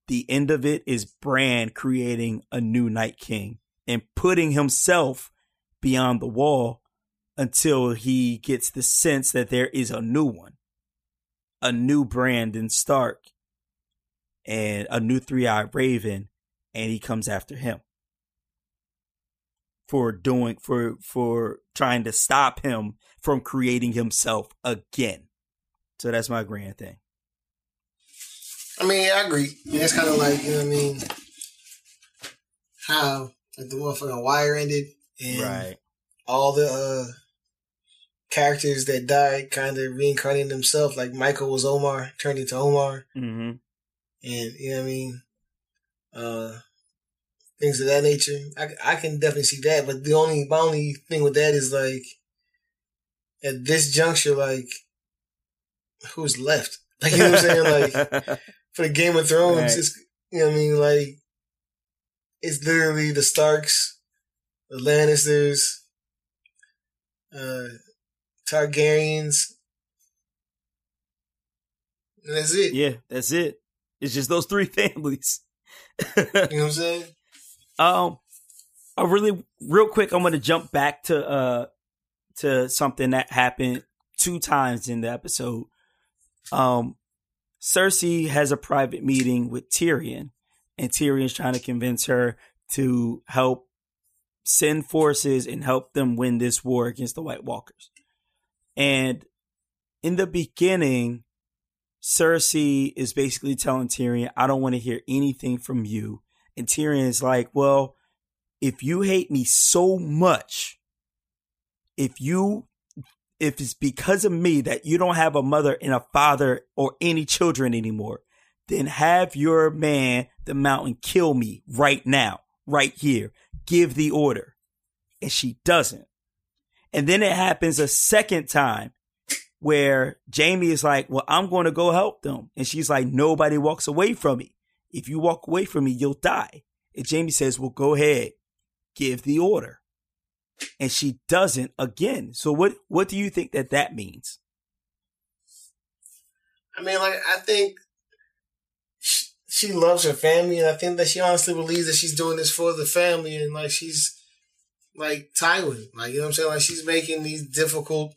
the end of it is Bran creating a new Night King and putting himself beyond the wall until he gets the sense that there is a new one, a new Brandon Stark, and a new Three Eyed Raven, and he comes after him for doing for for trying to stop him from creating himself again. So that's my grand thing. I mean, I agree. It's kind of like you know what I mean. How like the motherfucking wire ended, and Right. all the uh, characters that died kind of reincarnated themselves. Like Michael was Omar, turned into Omar, Mm-hmm. and you know what I mean. Uh, things of that nature. I I can definitely see that, but the only my only thing with that is like at this juncture, like who's left? *laughs* Like you know what I'm saying? Like *laughs* for the Game of Thrones, Right. it's you know what I mean, like it's literally the Starks, the Lannisters, uh Targaryens. And that's it. yeah, that's it. It's just those three *laughs* families. You know what I'm saying? Um, I really, real quick, I'm gonna jump back to uh to something that happened two times in the episode. Um, Cersei has a private meeting with Tyrion, and Tyrion's trying to convince her to help send forces and help them win this war against the White Walkers. And in the beginning, Cersei is basically telling Tyrion, I don't want to hear anything from you. And Tyrion is like, Well, if you hate me so much, if you if it's because of me that you don't have a mother and a father or any children anymore, then have your man, the mountain, kill me right now, right here. Give the order. And she doesn't. And then it happens a second time where Jaime is like, Well, I'm going to go help them. And she's like, Nobody walks away from me. If you walk away from me, you'll die. And Jaime says, Well, go ahead, give the order. And she doesn't again. So what what do you think that that means? I mean, like I think she, she loves her family, and I think that she honestly believes that she's doing this for the family, and like she's like Tywin, like you know what I'm saying, like she's making these difficult,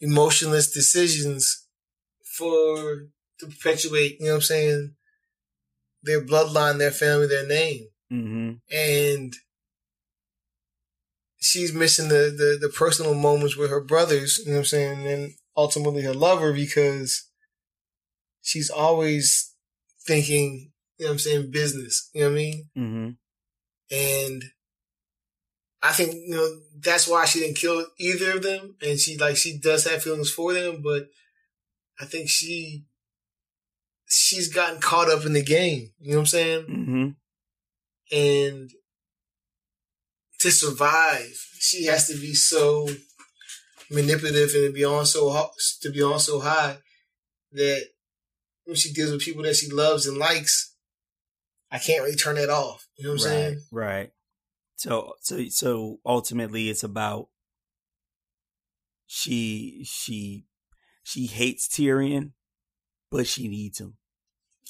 emotionless decisions for to perpetuate, you know what I'm saying, their bloodline, their family, their name, Mm-hmm. and she's missing the, the the personal moments with her brothers, you know what I'm saying, and ultimately her lover because she's always thinking, you know what I'm saying, business, you know what I mean? Mm-hmm. And I think, you know, that's why she didn't kill either of them. And she like she does have feelings for them, but I think she she's gotten caught up in the game. You know what I'm saying? Mm-hmm. and to survive, she has to be so manipulative and to be on so ho- to be on so high that when she deals with people that she loves and likes, I can't really turn that off. You know what I'm right, saying? Right. So so so ultimately it's about she she she hates Tyrion, but she needs him.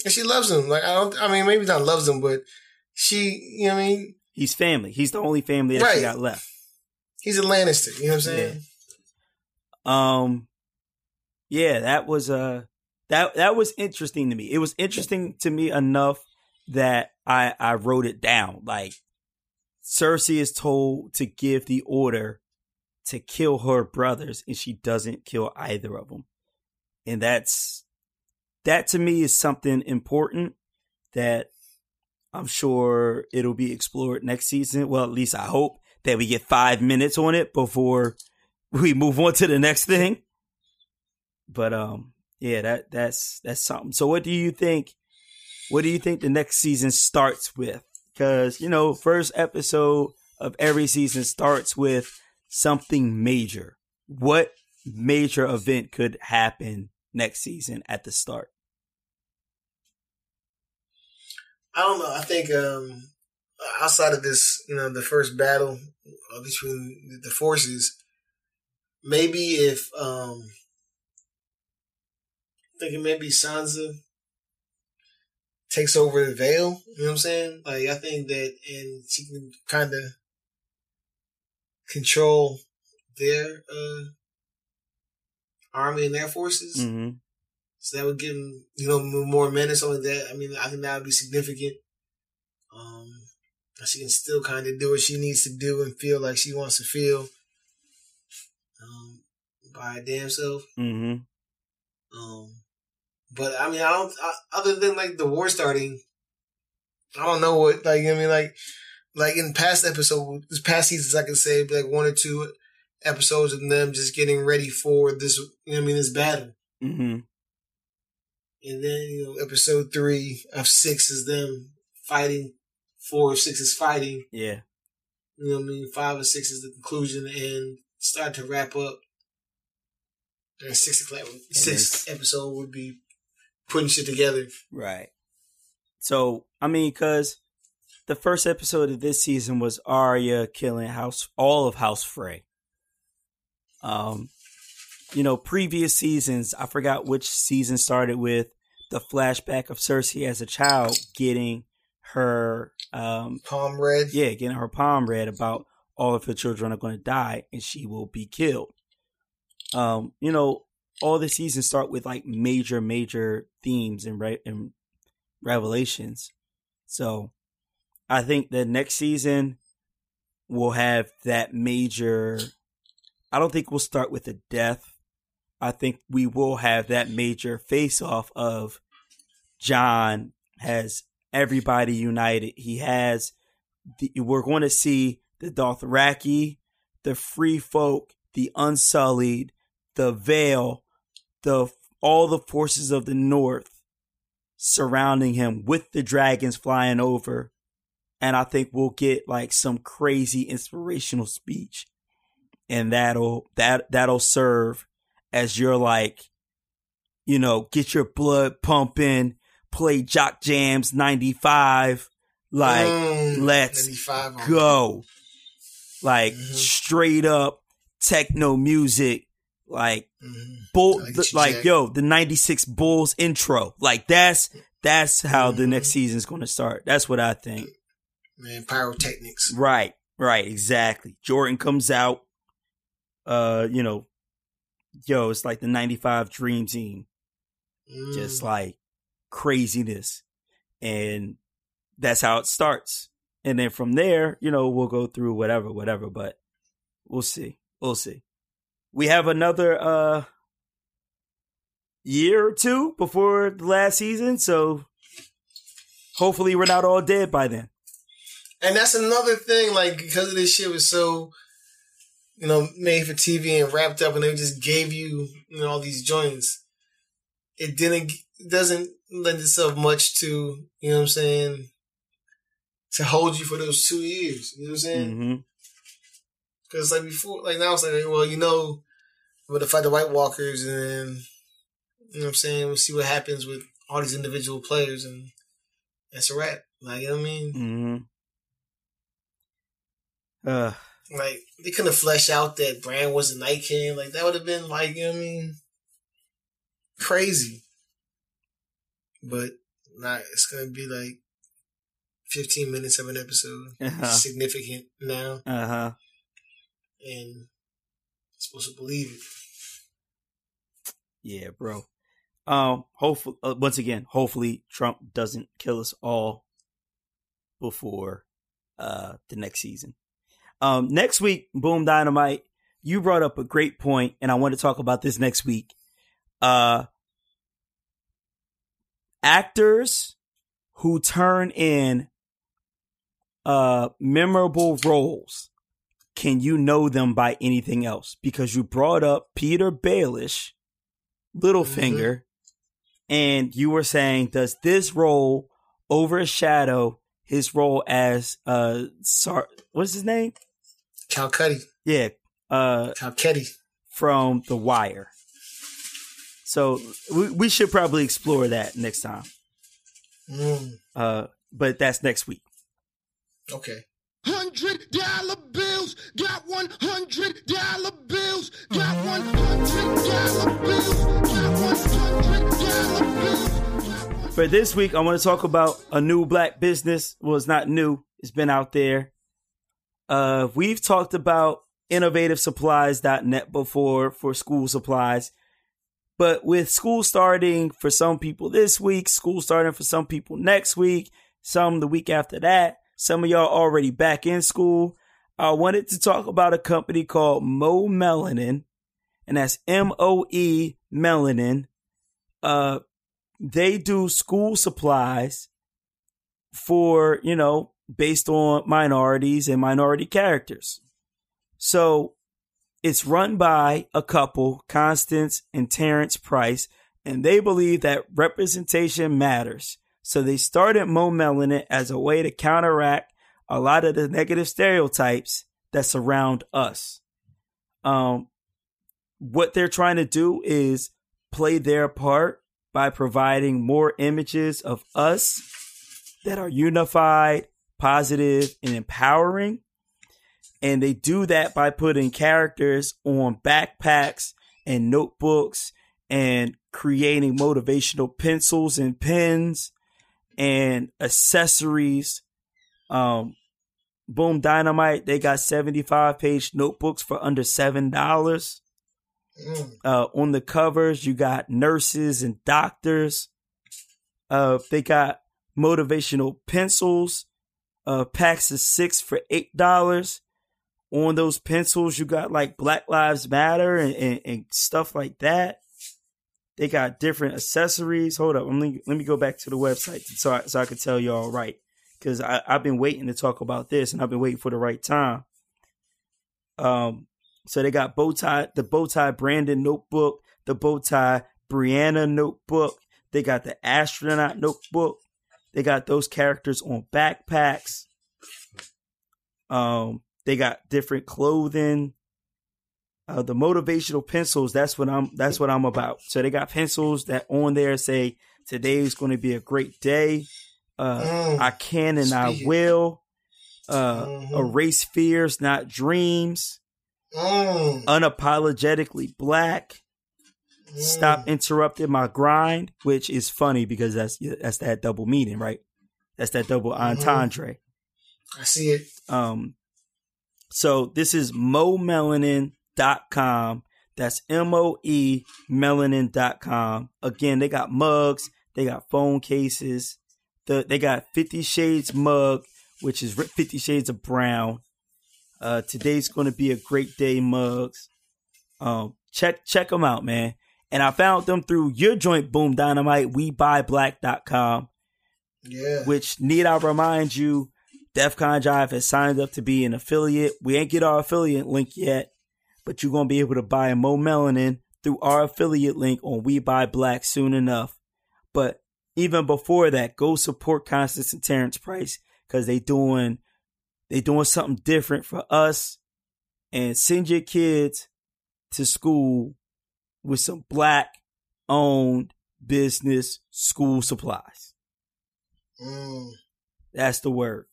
And she loves him. Like I don't. I mean, maybe not loves him, but she. You know what I mean? He's family. He's the only family that she got left. He's a Lannister. You know what I'm saying? Um yeah, that was uh that that was interesting to me. It was interesting to me enough that I I wrote it down. Like Cersei is told to give the order to kill her brothers and she doesn't kill either of them. And that's that to me is something important that I'm sure it'll be explored next season. Well, at least I hope that we get 5 minutes on it before we move on to the next thing. But um yeah, that that's that's something. So what do you think what do you think the next season starts with? Cuz you know, first episode of every season starts with something major. What major event could happen next season at the start? I don't know. I think um, outside of this, you know, the first battle uh, between the forces, maybe if um, thinking maybe Sansa takes over the Vale. You know what I'm saying? Like I think that, and she can kind of control their uh, army and their forces. Mm-hmm. So that would give them, you know, more men on that. I mean, I think that would be significant. Um, she can still kind of do what she needs to do and feel like she wants to feel um, by her damn self. Mm-hmm. Um, but I mean, I don't. I, other than like the war starting, I don't know what. Like I mean, like like in past episodes, past seasons, I can say like one or two episodes of them just getting ready for this. You know, I mean, this battle. Mm-hmm. And then you know, episode three of six is them fighting. Four of six is fighting. Yeah. You know what I mean? Five or six is the conclusion and start to wrap up. And six o'clock, sixth episode would be putting shit together. Right. So I mean, because the first episode of this season was Arya killing House all of House Frey. Um, you know, previous seasons, I forgot which season started with the flashback of Cersei as a child getting her um palm read. Yeah, getting her palm read about all of her children are going to die and she will be killed. Um, you know, all the seasons start with like major, major themes and right and revelations. So I think the next season will have that major I don't think we'll start with a death. I think we will have that major face off of Jon has everybody united. He has the, we're going to see the Dothraki, the free folk, the unsullied, the Vale, the all the forces of the north surrounding him with the dragons flying over. And I think we'll get like some crazy inspirational speech. And that'll that that'll serve as you're like, you know, get your blood pumping, play Jock Jams 95. Like, mm, let's go. Like mm-hmm. straight up techno music like mm-hmm. bull like, like yo the 96 bulls intro like that's that's how mm-hmm. the next season is going to start that's what i think man pyrotechnics right right exactly jordan comes out uh you know yo it's like the 95 dream team. Mm. just like craziness. And that's how it starts. And then from there you know we'll go through whatever whatever but we'll see. We'll see. We have another uh year or two before the last season, so hopefully we're not all dead by then. And that's another thing, like because of this shit was so, you know, made for TV and wrapped up, and they just gave you, you know, all these joints. It didn't, it doesn't lend itself much to, you know, what I'm saying, to hold you for those two years. You know what I'm saying? Mm-hmm. Because like before, like now it's like, well, you know, we're gonna fight the White Walkers, and then you know what I'm saying. We'll see what happens with all these individual players, and that's a wrap. Like you know what I mean. Mm-hmm. Uh, like they couldn't have fleshed out that Bran was a Night King. Like that would have been like you know what I mean, crazy. But not. It's gonna be like 15 minutes of an episode. Uh-huh. Significant now. Uh huh and supposed to believe it. Yeah, bro. Um, hopefully, uh, once again, hopefully Trump doesn't kill us all before uh the next season. Um, next week, Boom Dynamite, you brought up a great point, and I want to talk about this next week. Uh, actors who turn in uh memorable roles can you know them by anything else? Because you brought up Petyr Baelish, Littlefinger, mm-hmm. and you were saying, does this role overshadow his role as uh Sar- what's his name? Carcetti. Yeah. Uh Carcetti. From The Wire. So we, we should probably explore that next time. Mm. Uh but that's next week. Okay hundred dollar bills. Got one hundred dollar bills. Got one hundred dollar bills. Got one hundred dollar bills. For this week, I want to talk about a new black business. Well, it's not new. It's been out there. Uh, we've talked about innovativesupplies.net before for school supplies. But with school starting for some people this week, school starting for some people next week, some the week after that, some of y'all already back in school. I wanted to talk about a company called Moe Melanin, and that's M O E Melanin. Uh, they do school supplies for, you know, based on minorities and minority characters. So it's run by a couple, Constance and Terrence Price, and they believe that representation matters. So they started Moe Melanin as a way to counteract a lot of the negative stereotypes that surround us. Um, what they're trying to do is play their part by providing more images of us that are unified, positive, and empowering. And they do that by putting characters on backpacks and notebooks and creating motivational pencils and pens and accessories. Um, Boom Dynamite, they got 75 page notebooks for under $7. Mm. Uh, on the covers, you got nurses and doctors. Uh, they got motivational pencils, uh, packs of six for $8 on those pencils, you got like Black Lives Matter and, and, and stuff like that. They got different accessories. Hold up, let me let me go back to the website so I, so I can tell y'all right because I've been waiting to talk about this and I've been waiting for the right time. Um, so they got bow tie, the bow tie Brandon notebook, the bow tie Brianna notebook. They got the astronaut notebook. They got those characters on backpacks. Um, they got different clothing. Uh, the motivational pencils. That's what I'm. That's what I'm about. So they got pencils that on there say today's going to be a great day. Uh, Mm. I can and I will. Uh, Mhm. erase fears, not dreams. Mm. Unapologetically black. Mm. Stop interrupting my grind, which is funny because that's that's that double meaning, right? That's that double Mhm. entendre. I see it. Um, so this is moemelanin.com. That's M O E melanin.com. Again, they got mugs, they got phone cases. The, they got 50 Shades mug, which is 50 Shades of Brown. Uh, today's going to be a great day mugs. Um, check, check them out, man. And I found them through your joint boom dynamite, we buy black.com Yeah. which need I remind you, DEFCON Jive has signed up to be an affiliate. We ain't get our affiliate link yet, but you're gonna be able to buy a Moe Melanin through our affiliate link on We Buy Black soon enough. But even before that, go support Constance and Terrence Price because they doing they doing something different for us. And send your kids to school with some black owned business school supplies. Mm. That's the word.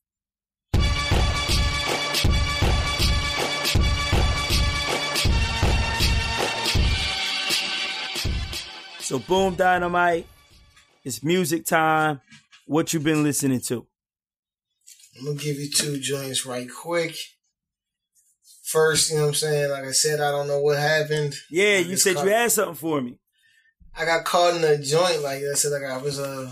So boom dynamite. It's music time. What you been listening to? I'm gonna give you two joints right quick. First, you know what I'm saying? Like I said, I don't know what happened. Yeah, I you said caught- you had something for me. I got caught in a joint like I said, like I was uh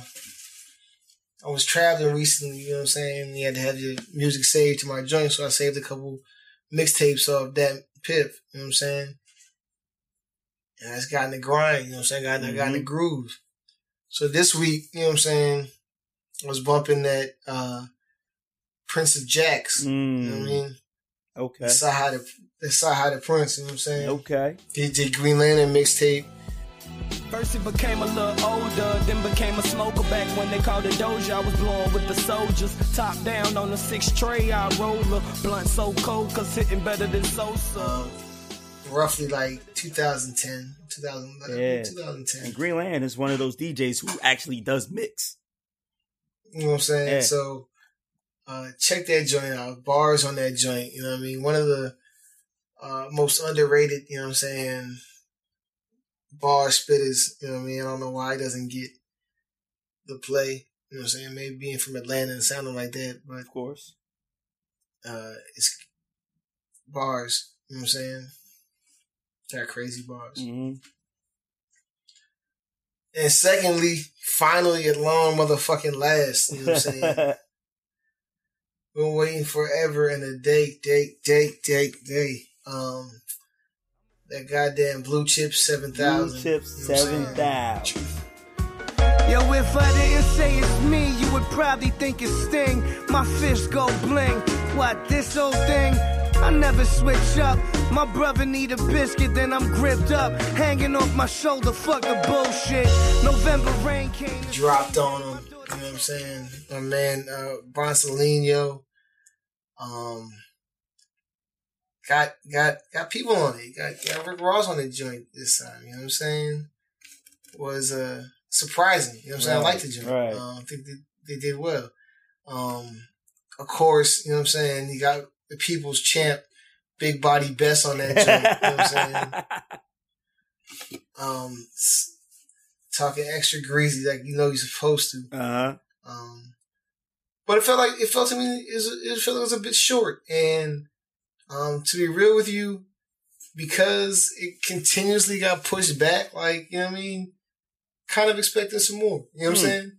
I was traveling recently, you know what I'm saying? You had to have your music saved to my joint, so I saved a couple mixtapes of that pip, you know what I'm saying? And I just got in the grind, you know what I'm saying? I Got, I got in the groove. So this week, you know what I'm saying, I was bumping that uh Prince of Jacks. You know what I Mm, mean? Okay. The Sahara the Sahara Prince, you know what I'm saying? Okay. DJ Green Lantern mixtape. First it became a little older, then became a smoker back when they called it Doja. I was blowing with the soldiers. Top down on the six tray, I roll a blunt so cold, cause hitting better than Sosa. roughly like 2010, 2000, Yeah. 2010. And Green Lantern is one of those DJs who actually does mix. You know what I'm saying? Yeah. So uh, check that joint out. Bars on that joint. You know what I mean? One of the uh, most underrated. You know what I'm saying? Bar spitters. You know what I mean? I don't know why he doesn't get the play. You know what I'm saying? Maybe being from Atlanta and sounding like that, but Of course. uh, it's bars. You know what I'm saying? Got crazy bars. hmm And secondly, finally at long motherfucking last. You know what I'm saying? *laughs* Been waiting forever and a day, day, day, day, day. Um, that goddamn blue chip seven Blue chip seven thousand. Yo, if I didn't say it's me, you would probably think it's Sting. My fist go bling. What, this old thing? I never switch up. My brother need a biscuit, then I'm gripped up. Hanging off my shoulder, fuck the bullshit. November rain came. dropped on him. You know what I'm saying? My man, uh, Bronsolino, um, got, got, got people on it. Got, got Rick Ross on the joint this time. You know what I'm saying? Was, uh, surprising. You know what I'm saying? I like the joint. right. Um, I think they, they did well. Um, of course, you know what I'm saying? You got the people's champ, Big Body Bes on that joint. you know what I'm saying? *laughs* Um, talking extra greasy like you know you're supposed to. uh-huh. Um, but it felt like it felt to me it, was, it felt like it was a bit short. And um, to be real with you, because it continuously got pushed back, like you know what I mean, kind of expecting some more. You know what Hmm. I'm saying?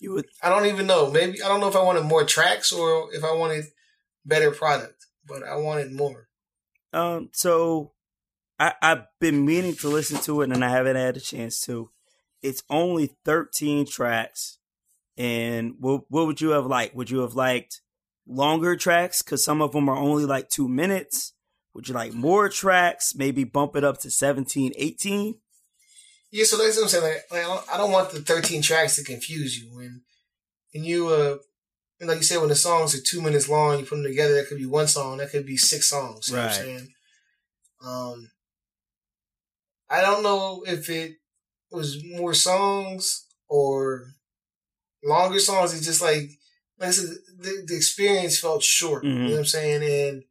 You would I don't even know. Maybe I don't know if I wanted more tracks or if I wanted better product, but I wanted more. Um, so I, I've been meaning to listen to it and I haven't had a chance to. It's only 13 tracks. And what, what would you have liked? Would you have liked longer tracks? Cause some of them are only like two minutes. Would you like more tracks? Maybe bump it up to 17, 18? Yeah, so that's what I'm saying. Like, like, I don't- I don't want the 13 tracks to confuse you. When, when you, uh, and like you said, when the songs are two minutes long, you put them together, that could be one song, that could be six songs. You know what I'm Right. saying? Um, I don't know if it was more songs or longer songs. It's just like, like I said, the, the experience felt short. You Mhm. know what I'm saying? And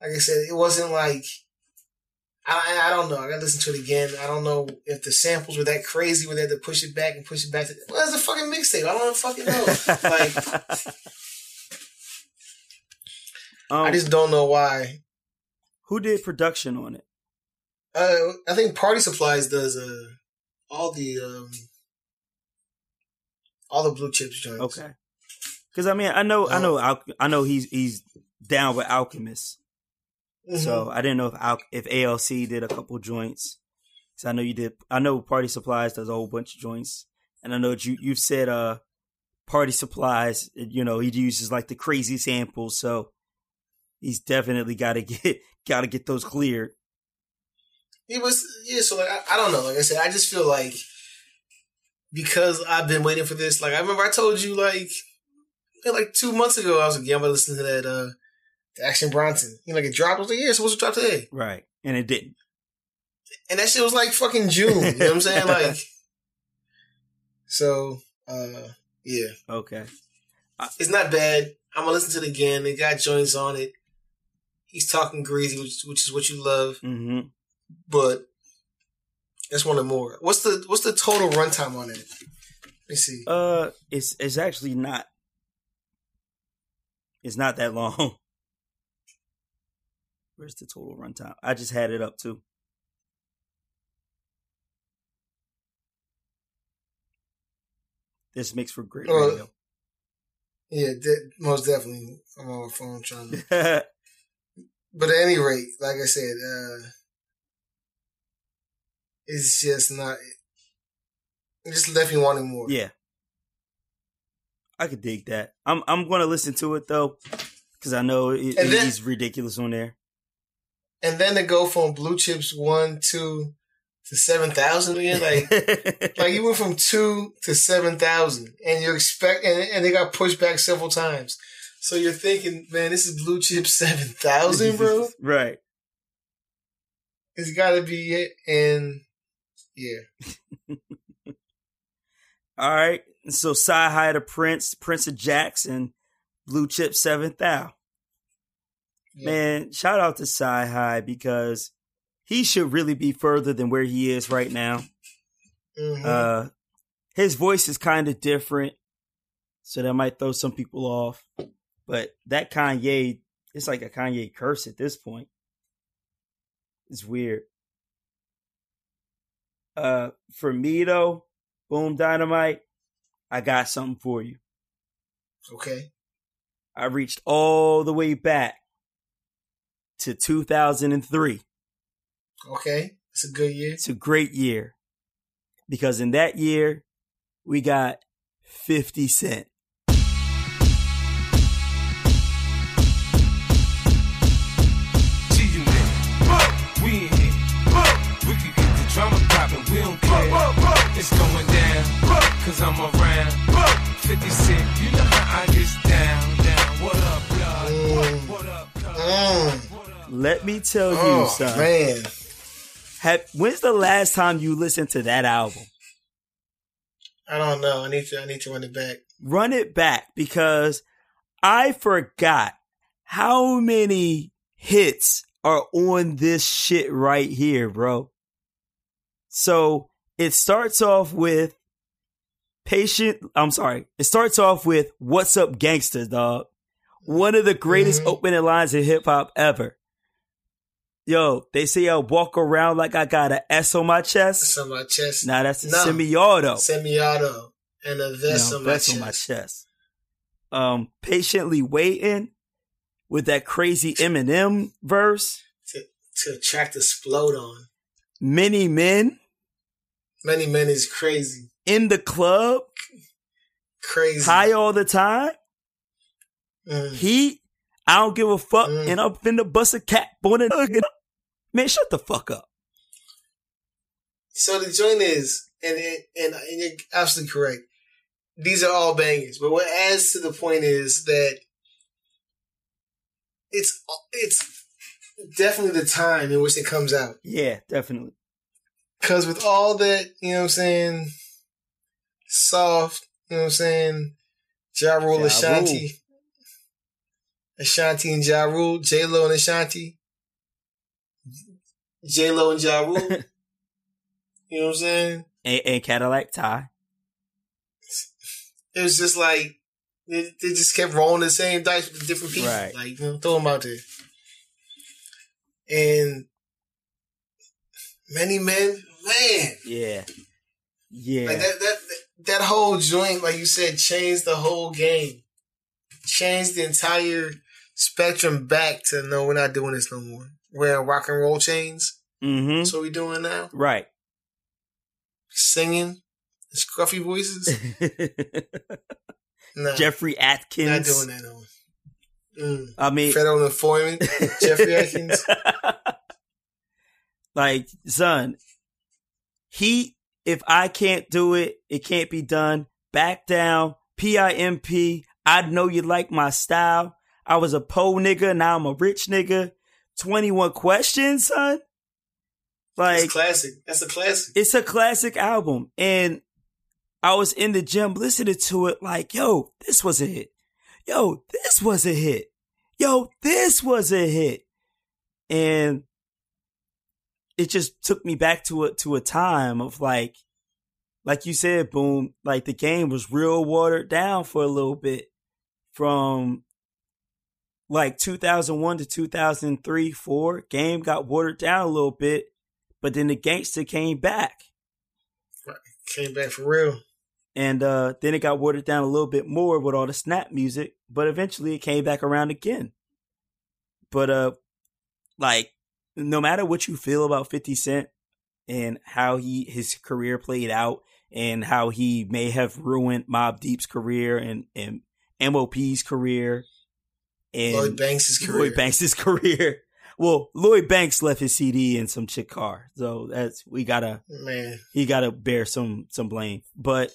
like I said, it wasn't like, I, I don't know. I gotta listen to it again. I don't know if the samples were that crazy where they had to push it back and push it back. To, well, it's a fucking mixtape. I don't fucking know. *laughs* like, um, I just don't know why. who did production on it? Uh, I think Party Supplies does uh all the um all the blue chips joints. Okay. Cause I mean, I know, I Uh, know, Al- I know he's, he's down with Alchemist. Mhm. So I didn't know if Al- if ALC did a couple joints. So I know you did. I know Party Supplies does a whole bunch of joints, and I know that you you've said uh Party Supplies. You know he uses like the crazy samples, so he's definitely got to *laughs* get got to get those cleared. It was yeah. So like I, I don't know. Like I said, I just feel like because I've been waiting for this. Like I remember I told you like like two months ago. I was like, yeah, I'm gonna listen to that uh the Action Bronson. You know, like it dropped. I was like, yeah, it's supposed to drop today. Right, and it didn't. and that shit was like fucking June. You know what I'm saying? *laughs* Like, so, uh, yeah, Okay, it's not bad. I'm gonna listen to it again. They got joints on it. He's talking greasy, which, which is what you love, hmm but that's one of more. What's the what's the total runtime on it? Let me see. uh, it's it's actually not. It's not that long. *laughs* Where's the total runtime? I just had it up too. This makes for great Oh, radio. Yeah, de- most definitely. I'm on my phone trying to. *laughs* But at any rate, like I said, uh, it's just not. It just left me wanting more. yeah, I could dig that. I'm I'm going to listen to it though, because I know it, then- he's ridiculous on there. and then to go from blue chips one, two to seven thousand again, like *laughs* like you went from two to seven thousand, and you expect, and, and they got pushed back several times. So you're thinking, man, this is blue chip seven thousand, bro. *laughs* right. It's got to be it, and yeah, *laughs* All right. So Sci High to Prince, Prince of Jackson, Blue Chip Seventh Thou. yeah. Man, shout out to CyHi because he should really be further than where he is right now. Mhm. Uh, his voice is kind of different, so that might throw some people off. But that Kanye, it's like a Kanye curse at this point. It's weird. Uh, for me though, Boom Dynamite, I got something for you. Okay. I reached all the way back to 2003. Okay. It's a good year. It's a great year because in that year, we got 50 Cent. Cause I'm around. 50 Cent, you know how I get down, down. What up, blood? What up, cuz? Mm. What up? Let me tell you, Oh, son. man. Have, when's the last time you listened to that album? I don't know. I need to I need to run it back. Run it back because I forgot how many hits are on this shit right here, bro. So it starts off with patient. I'm sorry. It starts off with "What's up, gangsters, dog." One of the greatest Mhm. opening lines in hip hop ever. Yo, they say I walk around like I got an S on my chest. It's on my chest. Nah, that's a No. semi-auto. Semi-auto and a vest No, on my on my chest. Um, patiently waiting with that crazy Eminem verse. to, to attract a explode on. Many men Many men is crazy. In the club, Crazy. high all the time. Mm. Heat. I don't give a fuck, Mm. and I'm finna bust a cap on it. Man, shut the fuck up. So the joint is, and, and, and you're absolutely correct. These are all bangers. But what adds to the point is that it's, it's definitely the time in which it comes out. Yeah, definitely. Cause with all that, you know what I'm saying, soft, you know what I'm saying, Ja Rule, Ja Ashanti, Ashanti and Ja Rule, J Lo and Ashanti, J Lo and Ja Rule. *laughs* you know what I'm saying? And, and Cadillac Tah. It was just like they, they just kept rolling the same dice with the different people, Right. like you know, throw them out there. And many men, man, Yeah. Yeah. Like that, that that whole joint, like you said, changed the whole game. Changed the entire spectrum back to no, we're not doing this no more. Wearing rock and roll chains. mm-hmm. What we doing now. Right. Singing, scruffy voices. *laughs* Nah, Jeffrey Atkins. not doing that no. Mm. I mean, Federal informant, Jeffrey Atkins. *laughs* like, son, he, if I can't do it, it can't be done. Back down, P-I-M-P. I know you like my style. I was a po nigga, now I'm a rich nigga. 21 questions, son. Like, classic. That's a classic. it's a classic album. And I was in the gym listening to it like, yo, this was a hit. Yo, this was a hit. Yo, this was a hit. And it just took me back to a to a time of like like you said, boom, like the game was real watered down for a little bit from like 2001 to 2003, 4. Game got watered down a little bit, but then the gangster came back. Came back for real. And uh, then it got watered down a little bit more with all the snap music, but eventually it came back around again. But uh, like no matter what you feel about Fifty Cent and how he his career played out and how he may have ruined Mobb Deep's career and and MOP's career and Lloyd Banks's career. Lloyd Banks' *laughs* career. Well, Lloyd Banks left his CD in some chick car, so that's we gotta Man. he got to bear some some blame. But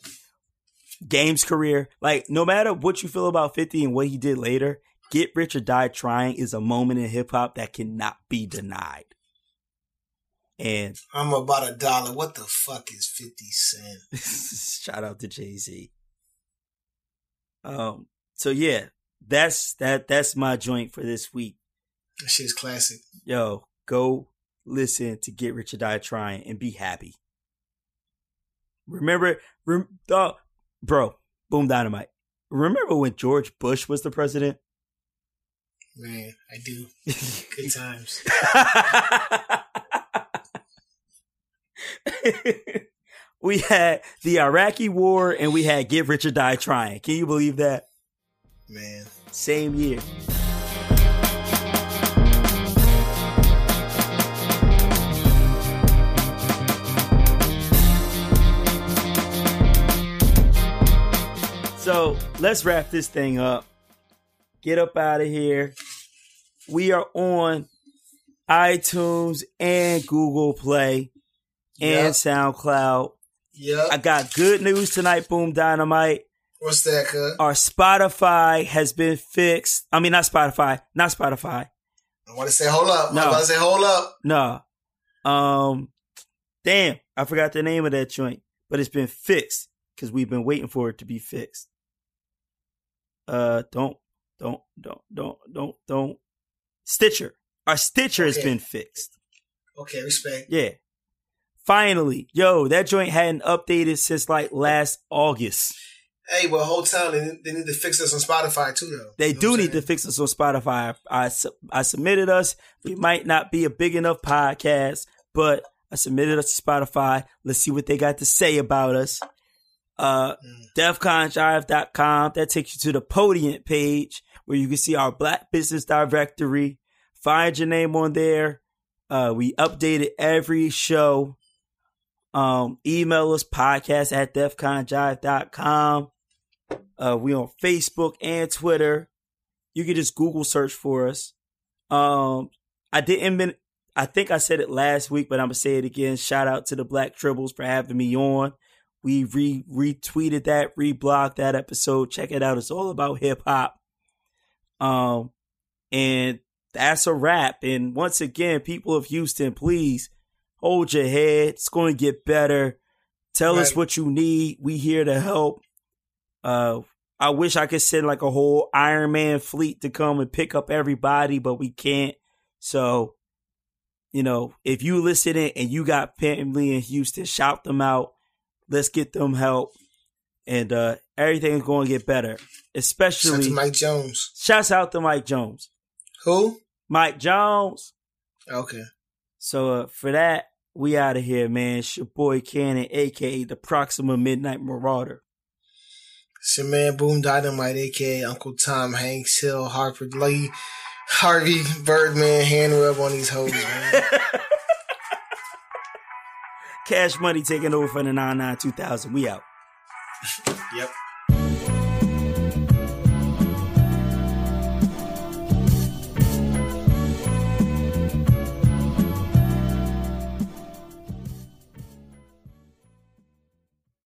Game's career, like no matter what you feel about 50 and what he did later, Get Rich or Die Trying is a moment in hip hop that cannot be denied. And I'm about a dollar. What the fuck is 50 Cent? *laughs* shout out to Jay-Z. Um so yeah, that's that that's my joint for this week. That shit's classic. Yo, go listen to Get Rich or Die Trying and be happy. Remember, rem, uh, bro, boom dynamite. Remember when George Bush was the president? Man, I do. *laughs* Good times. *laughs* we had the Iraqi war and we had Get Rich or Die Trying. Can you believe that? Man. Same year. So let's wrap this thing up. Get up out of here. We are on iTunes and Google Play and Yep. SoundCloud. Yep. I got good news tonight, Boom Dynamite. What's that, cuz? Our Spotify has been fixed. I mean, not Spotify, not Spotify. I want to say, hold up. No. I'm about to say, hold up. No. Um, damn, I forgot the name of that joint, but it's been fixed because we've been waiting for it to be fixed. Uh, don't, don't, don't, don't, don't, don't. Stitcher. Our Stitcher has been fixed. Okay, respect. Yeah. Finally, yo, that joint hadn't updated since like last August. Hey, but whole time they, they need to fix us on Spotify too, though. They You know do need to fix us on Spotify. I, I submitted us. We might not be a big enough podcast, but I submitted us to Spotify. Let's see what they got to say about us. Uh, Mm. defconjive.com. That takes you to the podium page where you can see our Black Business Directory. Find your name on there. Uh, we update it every show. Um, email us podcast at defconjive.com. Uh, we on Facebook and Twitter. You can just Google search for us. Um, I didn't min- I think I said it last week, but I'm gonna say it again. Shout out to the Black Tribbles for having me on. We re retweeted that, reblogged that episode. Check it out. It's all about hip hop. Um, and that's a wrap. And once again, people of Houston, please hold your head. It's going to get better. Tell us what you need. We here to help. Uh, I wish I could send like a whole Iron Man fleet to come and pick up everybody, but we can't. So, you know, if you listening and you got family in Houston, shout them out. Let's get them help. And uh everything's going to get better. Especially to Mike Jones. shouts out to Mike Jones. Who? Mike Jones. Okay. So uh, for that, we out of here, man. It's your boy Cannon, aka the Proxima Midnight Marauder. It's your man Boom Dynamite, aka Uncle Tom Hanks, Hill, Harper Lee, Harvey, Birdman, hand rub on these hoes, man. *laughs* Cash Money taking over for the 99 2000. We out. yep.